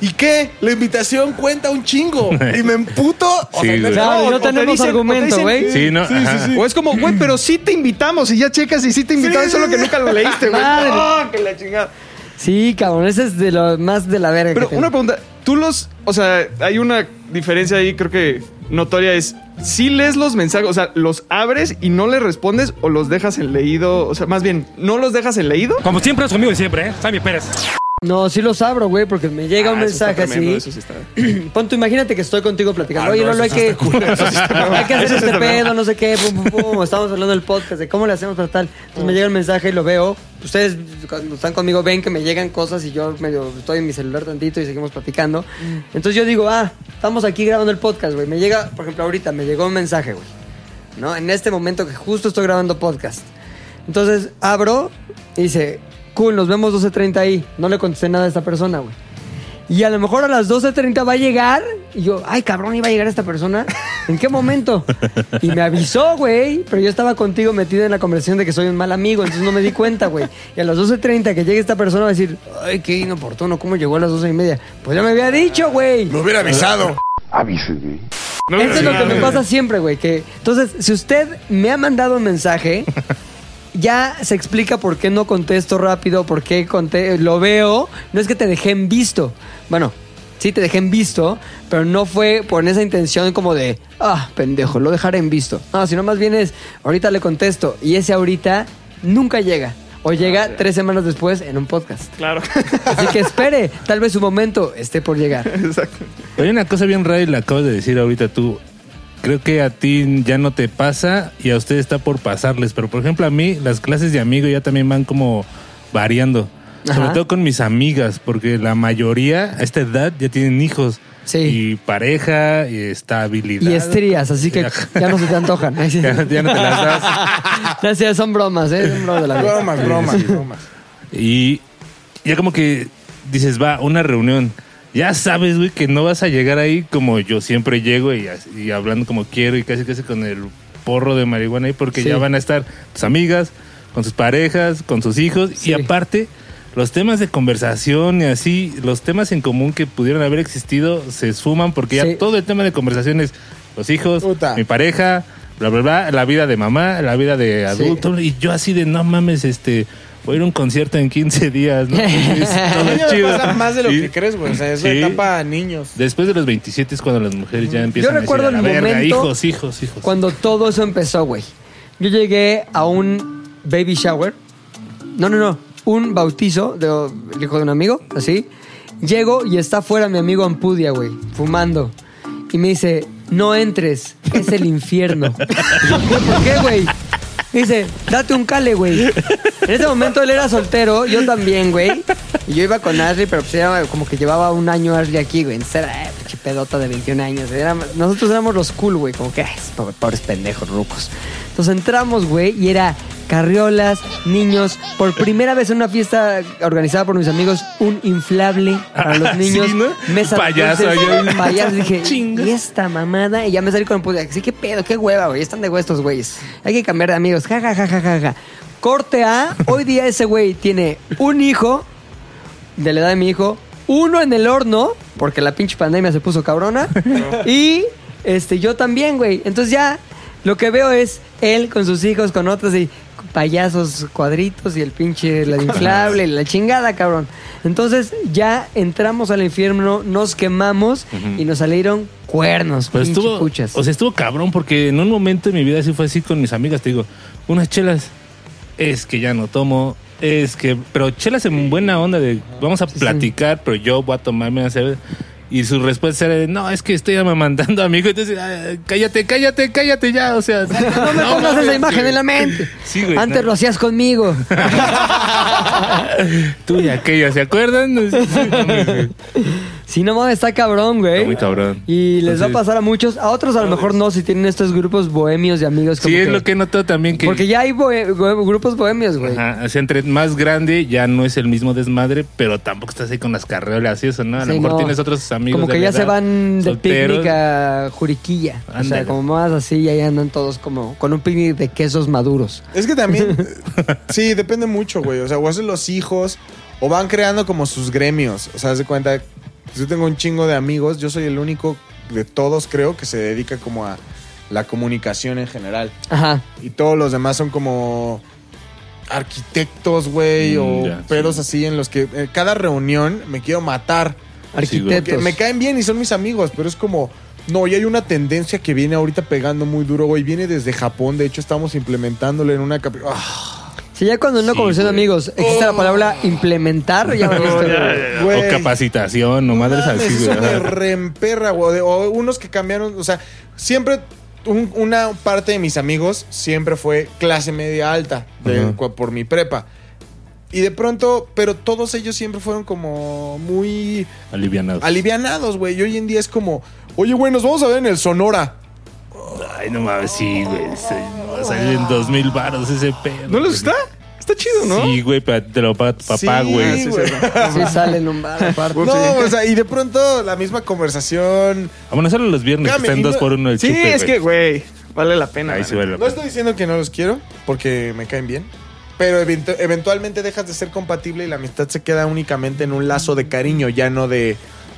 ¿y qué? La invitación cuenta un chingo. Y me emputo. O Sí, sea. Claro, y no o te tenemos te argumento, güey. Sí, no. ajá. O es como, güey, pero sí te invitamos y ya checas y sí te invitamos, Sí, solo sí, que sí. nunca lo leíste, güey. ¡Ah, que la chingada! Sí, cabrón, ese es de lo más de la verga. Pero que una pregunta, tú los, o sea, hay una diferencia ahí, creo que notoria es, si lees los mensajes, o sea, los abres y no les respondes o los dejas en leído, o sea, más bien, ¿no los dejas en leído? Como siempre es conmigo de siempre, ¿eh? Sammy Pérez. No, sí los abro, güey, porque me llega un Ah, mensaje tremendo, así. eso sí está- Pon tú, imagínate que estoy contigo platicando. Ah, Oye, no, Lolo, hay que, está hay que hacer este pedo, no sé qué. Pum, pum, pum. Estamos hablando del podcast, de cómo le hacemos para tal. Entonces me llega el mensaje y lo veo. Ustedes, cuando están conmigo, ven que me llegan cosas y yo medio estoy en mi celular tantito y seguimos platicando. Entonces yo digo, ah, estamos aquí grabando el podcast, güey. Me llega, por ejemplo, ahorita me llegó un mensaje, güey. ¿No? En este momento que justo estoy grabando podcast. Entonces abro y dice, cool, nos vemos 12.30 ahí. No le contesté nada a esta persona, güey. Y a lo mejor a las 12.30 va a llegar. Y yo, ay, cabrón, iba a llegar esta persona. ¿En qué momento? Y me avisó, güey. Pero yo estaba contigo metido en la conversación de que soy un mal amigo. Entonces no me di cuenta, güey. Y a las 12.30 que llegue esta persona va a decir, ay, qué inoportuno. ¿Cómo llegó a las 12 y media? Pues ya me había dicho, güey. Me hubiera avisado. Avíseme. Eso es lo que me pasa siempre, güey. Que, entonces, si usted me ha mandado un mensaje, ya se explica por qué no contesto rápido, por qué lo veo. No es que te dejé en visto. Bueno, sí te dejé en visto, pero no fue por esa intención como de, ah, pendejo, lo dejaré en visto. No, sino más bien es, ahorita le contesto. Y ese ahorita nunca llega. O llega tres semanas después en un podcast. Claro. Así que espere, tal vez su momento esté por llegar. Exacto. Hay una cosa bien rara y la acabas de decir ahorita tú. Creo que a ti ya no te pasa y a usted está por pasarles. Pero por ejemplo a mí las clases de amigo ya también van como variando. Sobre todo con mis amigas, porque la mayoría a esta edad ya tienen hijos. Sí. Y pareja, y estabilidad. Y estrías, así que ya no se te antojan. Ya, no- ya no te las das. No, sí, son bromas, ¿eh? Son bromas de la vida. Bromas, bromas, bromas. Y ya como que dices, va, una reunión. Ya sabes, güey, que no vas a llegar ahí como yo siempre llego y, hablando como quiero y casi casi con el porro de marihuana ahí porque Sí. ya van a estar tus amigas, con sus parejas, con sus hijos Sí. y aparte los temas de conversación y así, los temas en común que pudieron haber existido se esfuman porque Sí. ya todo el tema de conversación es los hijos, Puta. mi pareja, bla, bla, bla, la vida de mamá, la vida de adulto y yo así de no mames, este, voy a ir a un concierto en 15 días, ¿no? Todo chido. pasa más de lo que crees, güey. O sea, es la Sí. etapa a niños. Después de los 27 es cuando las mujeres ya empiezan recuerdo a decir, a el la verga, momento hijos, hijos, hijos. Cuando todo eso empezó, güey. Yo llegué a un baby shower. No, no, no. Un bautizo de hijo de un amigo, así. Llego y está afuera mi amigo Ampudia, güey, fumando. Y me dice, no entres, es el infierno. Yo. ¿Por qué, güey? Dice, date un cale, güey. En ese momento él era soltero, yo también, güey. Y yo iba con Ashley, pero pues era como que llevaba un año Ashley aquí, güey. Entonces era, eh, pedota de 21 años. Nosotros éramos los cool, güey. Como que, pobres pendejos, rucos. Entonces entramos, güey, y era carriolas, niños. Por primera vez en una fiesta organizada por mis amigos, un inflable para los niños. sí, ¿no? Mesa de Payaso, dulces, yo- payaso. Dije, ¿y esta mamada? Y ya me salí con el puto. Sí, qué pedo, qué hueva, güey. Están de huevos estos güeyes. Hay que cambiar de amigos. Ja, ja, ja, ja, ja, ja. Corte A. Hoy día ese güey tiene un hijo de la edad de mi hijo, uno en el horno, porque la pinche pandemia se puso cabrona, y este yo también, güey. Entonces ya lo que veo es él con sus hijos, con otros y payasos cuadritos y el pinche la inflable, la chingada, cabrón. Entonces ya entramos al infierno, nos quemamos y nos salieron cuernos, Pero pinche estuvo, puchas. o sea, estuvo cabrón porque en un momento de mi vida así fue así con mis amigas, te digo, unas chelas, es que ya no tomo, es que, pero chelas en buena onda de, vamos a platicar, pero yo voy a tomarme una cerveza. Y su respuesta era, de, no, es que estoy amamantando amigo. Entonces, "Ah, cállate, cállate, cállate ya. O sea, no me pongas esa imagen en la mente. Sí, güey, Antes no. lo hacías conmigo. Tú y aquella, ¿se acuerdan? No mames, está cabrón, güey. Está muy cabrón. Y les va a pasar a muchos, a otros a lo mejor no, si tienen estos grupos bohemios de amigos. como Sí, es lo que he notado también que... Porque ya hay bohe- grupos bohemios, güey. Ajá, o sea, entre más grande ya no es el mismo desmadre, pero tampoco estás ahí con las carreolas y eso, ¿no? A lo mejor no. tienes otros amigos. Como que de ya se van de solteros. picnic a Juriquilla. O sea, como más así, y ahí andan todos como con un picnic de quesos maduros. Es que también, sí, depende mucho, güey. O sea, o hacen los hijos o van creando como sus gremios. O sea, haz de cuenta, yo tengo un chingo de amigos, yo soy el único de todos, creo, que se dedica como a la comunicación en general. Ajá. Y todos los demás son como arquitectos, güey, Mm, o pedos sí. así en los que eh, cada reunión me quiero matar. Arquitectos. Me caen bien y son mis amigos, pero es como, no, y hay una tendencia que viene ahorita pegando muy duro, güey. Viene desde Japón, de hecho estamos implementándolo en una... Ah, Si ya cuando en una Sí, conversación de güey. amigos existe la palabra implementar, ya güey. güey. O capacitación, o madres mames, así, eso güey. me reemperra, güey. O unos que cambiaron, o sea, siempre un- una parte de mis amigos siempre fue clase media alta de- Ajá. cu- por mi prepa. Y de pronto, pero todos ellos siempre fueron como muy Alivianados. alivianados, güey. Y hoy en día es como, oye, güey, nos vamos a ver en el Sonora. Ay, no mames, sí, güey. sí, no va a salir en dos mil baros ese pedo. ¿No les gusta? Está chido, ¿no? Sí, güey, pero te lo paga tu papá, Sí, güey. sí, güey. Sí salen un bar aparte. No, o sea, y de pronto la misma conversación. Solo los viernes que no- por uno el Sí, chupe, es que, güey, vale la pena. Ahí la sí vale la No pena. estoy diciendo que no los quiero, porque me caen bien. Pero eventu- eventualmente dejas de ser compatible y la amistad se queda únicamente en un lazo de cariño, ya no de,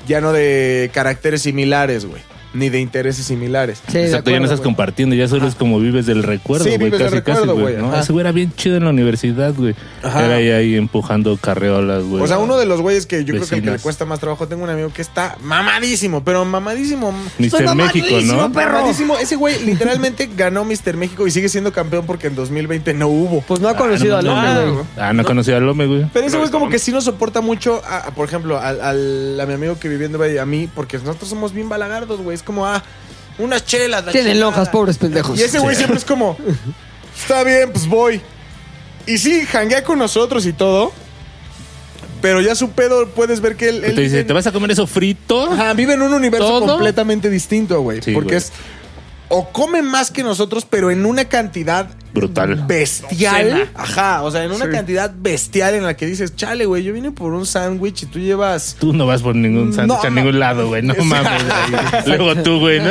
ya no de caracteres similares, güey. Ni de intereses similares. Sí, de Exacto, ya no acuerdo, estás güey. compartiendo, ya solo es como vives del recuerdo, Sí, güey. vives del casi, casi, recuerdo, güey. güey, No, ese güey era bien chido en la universidad, güey. Ajá. Era ahí, ahí empujando carreolas, güey. O sea, uno de los güeyes que yo creo que el que le cuesta más trabajo, tengo un amigo que está mamadísimo, pero mamadísimo. Mr. México, ¿no? Mamadísimo. Ese güey literalmente ganó Mr. México y sigue siendo campeón porque en 2020 no hubo. Pues no ha conocido Ah, no, hombre, no, güey. Ah, no, conocía al hombre, güey. Pero ese güey como que sí nos soporta mucho, a- a, por ejemplo, a mi amigo que vive en Dubai y a mí, porque nosotros somos bien balagardos, güey. Como, ah, unas chelas. la Tienen chingada. lonjas, pobres pendejos. Y ese güey siempre es como, está bien, pues voy. Y sí, janguea con nosotros y todo. Pero ya su pedo, puedes ver que él... Te dice, vive- ¿te vas a comer eso frito? Ajá, vive en un universo ¿Todo? completamente distinto, güey. Sí, porque güey. es... O come más que nosotros, pero en una cantidad Brutal. bestial. Ajá, o sea, en una Sí. cantidad bestial en la que dices, chale, güey, yo vine por un sándwich y tú llevas. Tú no vas por ningún sándwich No, a ningún lado, güey. No mames. güey. Luego tú, güey. ¿no?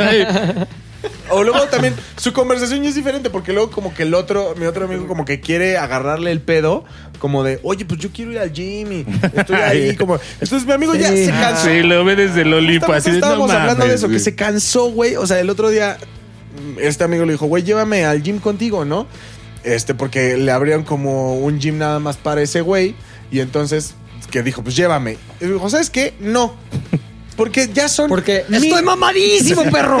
O luego también su conversación ya es diferente porque luego como que el otro, mi otro amigo como que quiere agarrarle el pedo, como de, oye, pues yo quiero ir al gym y estoy ahí como... Entonces mi amigo ya se cansó. Sí, lo ve desde el Olimpo. Estamos- Así de, no estábamos hablando de eso, que se cansó, güey. O sea, el otro día, este amigo le dijo, güey, llévame al gym contigo, ¿no? Este, porque le abrieron como un gym nada más para ese güey. Y entonces, que dijo, pues llévame. Y dijo, ¿sabes qué? No. Porque ya son. Porque mil- estoy mamadísimo, perro.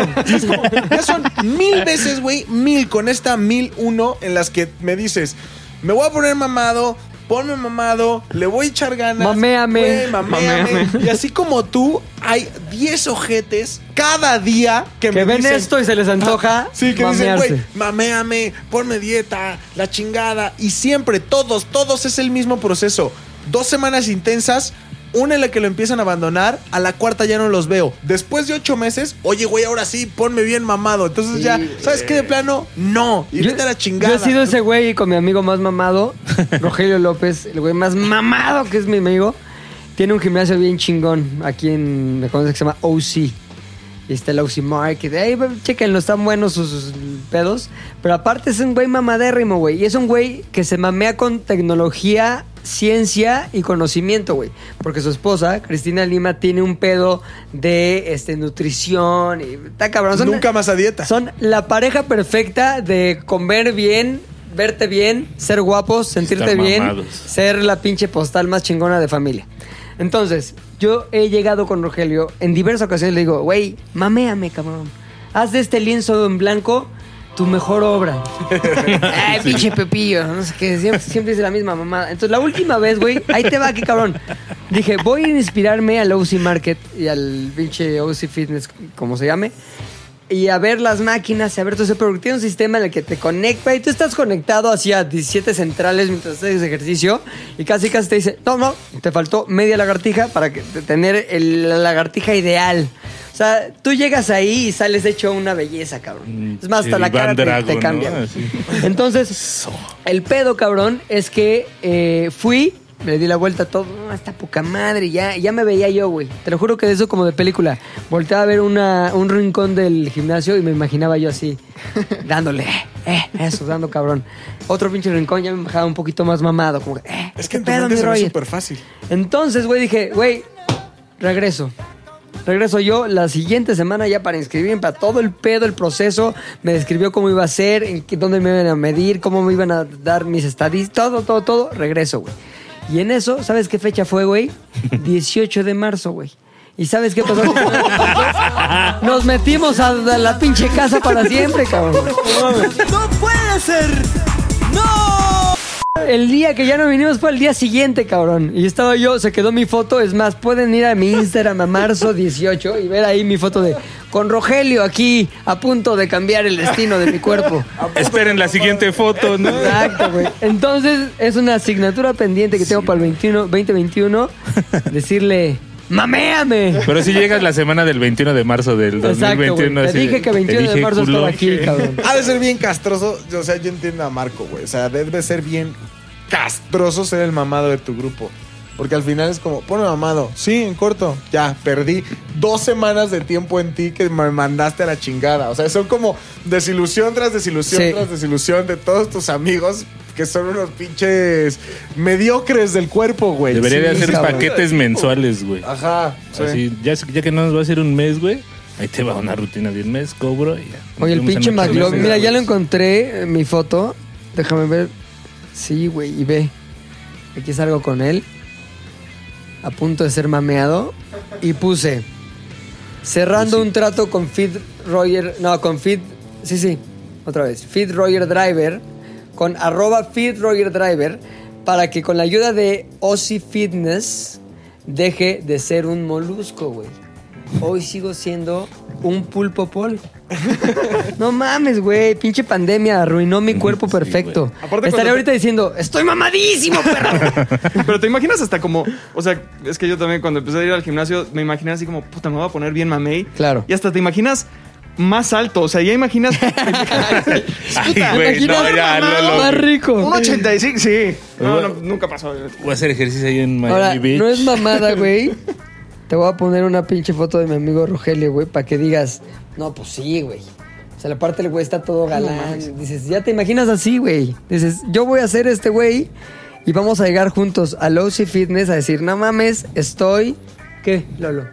ya son mil veces, güey, mil con esta mil uno en las que me dices, me voy a poner mamado, ponme mamado, le voy a echar ganas. Maméame. güey, maméame. Maméame. Y así como tú, hay 10 ojetes cada día que, Que me ven dicen, esto y se les antoja Ah, sí, que dicen, mamearse. güey, maméame, ponme dieta, la chingada. Y siempre, todos, todos es el mismo proceso. Dos semanas intensas, una en la que lo empiezan a abandonar, a la cuarta ya no los veo. Después de ocho meses, oye, güey, ahora sí, ponme bien mamado. Entonces ya, ¿sabes qué? De plano, no. Y vete a la chingada. Yo he sido ese güey con mi amigo más mamado, Rogelio López, el güey más mamado que es mi amigo. Tiene un gimnasio bien chingón aquí en, me conoce que se llama OC. Y está el OC Market. Ahí, chequenlo, están buenos sus, sus pedos. Pero aparte es un güey mamadérrimo, güey. Y es un güey que se mamea con tecnología, ciencia y conocimiento, güey. Porque su esposa, Cristina Lima, tiene un pedo de este, nutrición. Y está cabrón. Son- Nunca más a dieta. son la pareja perfecta de comer bien, verte bien, ser guapos, sentirte bien, ser la pinche postal más chingona de familia. Entonces, yo he llegado con Rogelio en diversas ocasiones le digo, güey, maméame, cabrón. Haz de este lienzo en blanco tu mejor obra. Ay, pinche Pepillo. No sé qué, siempre, siempre dice la misma mamada. Entonces, la última vez, güey, ahí te va, qué cabrón. Dije, voy a inspirarme al OC Market y al pinche OC Fitness, como se llame. Y a ver las máquinas, y a ver todo eso, pero tiene un sistema en el que te conecta y tú estás conectado hacia 17 centrales mientras haces ejercicio y casi casi te dice, no, no, te faltó media lagartija para que, tener el- la lagartija ideal. O sea, tú llegas ahí y sales hecho una belleza, cabrón. Es más, hasta la cara te, Drago, te ¿no? cambia. Así. Entonces, el pedo, cabrón, es que eh, fui, le di la vuelta a todo, no, esta poca madre, ya, ya me veía yo, güey. Te lo juro que de eso como de película. Volteaba a ver una, un rincón del gimnasio y me imaginaba yo así, dándole, eh, eso, dando cabrón. Otro pinche rincón ya me bajaba un poquito más mamado, como que, eh, Es ¿qué que en tu pedo, mi se ve Roger? súper fácil. Entonces, güey, dije, güey, regreso. Regreso yo la siguiente semana ya para inscribirme, para todo el pedo, el proceso. Me describió cómo iba a ser, en qué- dónde me iban a medir, cómo me iban a dar mis estadísticas, todo, todo, todo. Regreso, güey. Y en eso, ¿sabes qué fecha fue, güey? 18 de marzo, güey. ¿Y sabes qué pasó? Nos metimos a la pinche casa para siempre, cabrón. ¡No puede ser! ¡No! El día que ya no vinimos fue el día siguiente, cabrón. Y estaba yo, se quedó mi foto. Es más, pueden ir a mi Instagram a marzo 18 y ver ahí mi foto de con Rogelio aquí a punto de cambiar el destino de mi cuerpo. Esperen la siguiente foto, ¿no? Exacto, güey. Entonces, es una asignatura pendiente que tengo para el 21, 2021. Decirle, ¡maméame! Pero si llegas la semana del 21 de marzo del Exacto, güey. 2021. Te dije que 21 de marzo culo. estaba aquí, cabrón. Ha de ser bien castroso. O sea, yo entiendo a Marco, güey. O sea, debe ser bien castroso ser el mamado de tu grupo. Porque al final es como, pone mamado. Sí, en corto. Ya, perdí dos semanas de tiempo en ti que me mandaste a la chingada. O sea, son como desilusión tras desilusión Sí. tras desilusión de todos tus amigos que son unos pinches mediocres del cuerpo, güey. Debería de hacer cabrón. paquetes mensuales, güey. Ajá. sí. Así, ya, ya que no nos va a hacer un mes, güey. Ahí te va una rutina de un mes, cobro y ya. Oye, el pinche en McLovin. Mira, ya lo encontré, eh, mi foto. Déjame ver. Sí, güey, y ve. Aquí salgo con él. A punto de ser mameado. Y puse. Cerrando un trato con Fit Roger. No, con Fit. Sí, sí. Otra vez. Fit Roger Driver. Con arroba Fit Roger Driver. Para que con la ayuda de Ozzy Fitness. Deje de ser un molusco, güey. Hoy sigo siendo un pulpo pol. No mames, güey. Pinche pandemia arruinó mi cuerpo perfecto. Aparte, Estaría cuando ahorita diciendo, estoy mamadísimo, perro. Pero te imaginas hasta como, o sea, es que yo también cuando empecé a ir al gimnasio me imaginé así como, puta, me voy a poner bien mamey. Claro. Y hasta te imaginas más alto, o sea, ya imaginas Ay, güey, Imaginas no, ya, mamado, no, lo- más rico. un 85, sí. No, no, nunca pasó. Voy a hacer ejercicio ahí en Miami Ahora, Beach. no es mamada, güey. Te voy a poner una pinche foto de mi amigo Rogelio, güey, para que digas, no, pues sí, güey. O sea, la parte del güey está todo galán. Dices, ya te imaginas así, güey. Dices, yo voy a ser este güey y vamos a llegar juntos a Lousy Fitness a decir, no mames, estoy. ¿Qué, Lolo?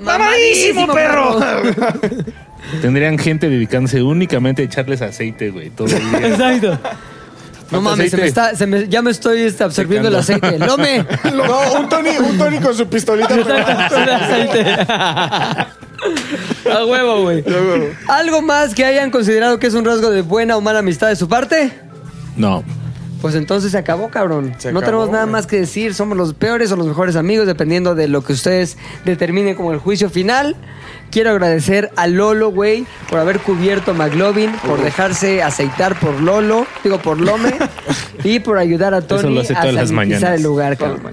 ¡Mamadísimo, perro! Tendrían gente dedicándose únicamente a echarles aceite, güey, todo el día. Exacto. No mames, se me está, se me- ya me estoy este, absorbiendo el aceite. ¡Lome! No, un Tony, un Tony con su pistolita. Con el aceite. A huevo, güey. ¿Algo más que hayan considerado que es un rasgo de buena o mala amistad de su parte? No. Pues entonces se acabó, cabrón. Se no acabó, tenemos nada güey. más que decir. Somos los peores o los mejores amigos, dependiendo de lo que ustedes determinen como el juicio final. Quiero agradecer a Lolo, güey, por haber cubierto a McLovin, por dejarse aceitar por Lolo, digo por Lome, y por ayudar a Tony a las mañanas. el lugar, cabrón.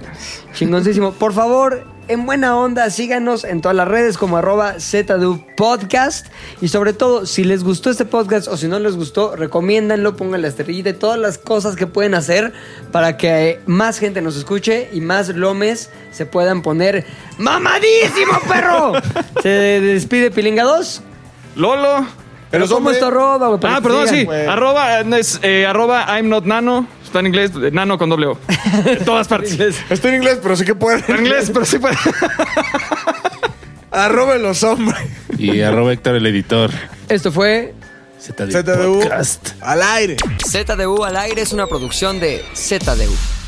Chingoncísimo. Por favor, en buena onda, síganos en todas las redes como arroba ZDU Podcast. Y sobre todo, si les gustó este podcast o si no les gustó, recomiéndanlo, pongan la estrellita y todas las cosas que pueden hacer para que más gente nos escuche y más lomes se puedan poner ¡Mamadísimo, perro! se despide Pilinga 2. Lolo. Pero ¿cómo es tu arroba, güey? Ah, perdón, sí. Arroba, eh, es, eh, arroba I'm not nano. Está en inglés, eh, nano con doble O. En todas partes. Estoy en inglés, pero sí que pueden. Está en inglés, pero sí puede. Arroben los hombres. Y arroba Héctor el editor. Esto fue ZDU ZDU Podcast. al aire. ZDU al aire es una producción de ZDU.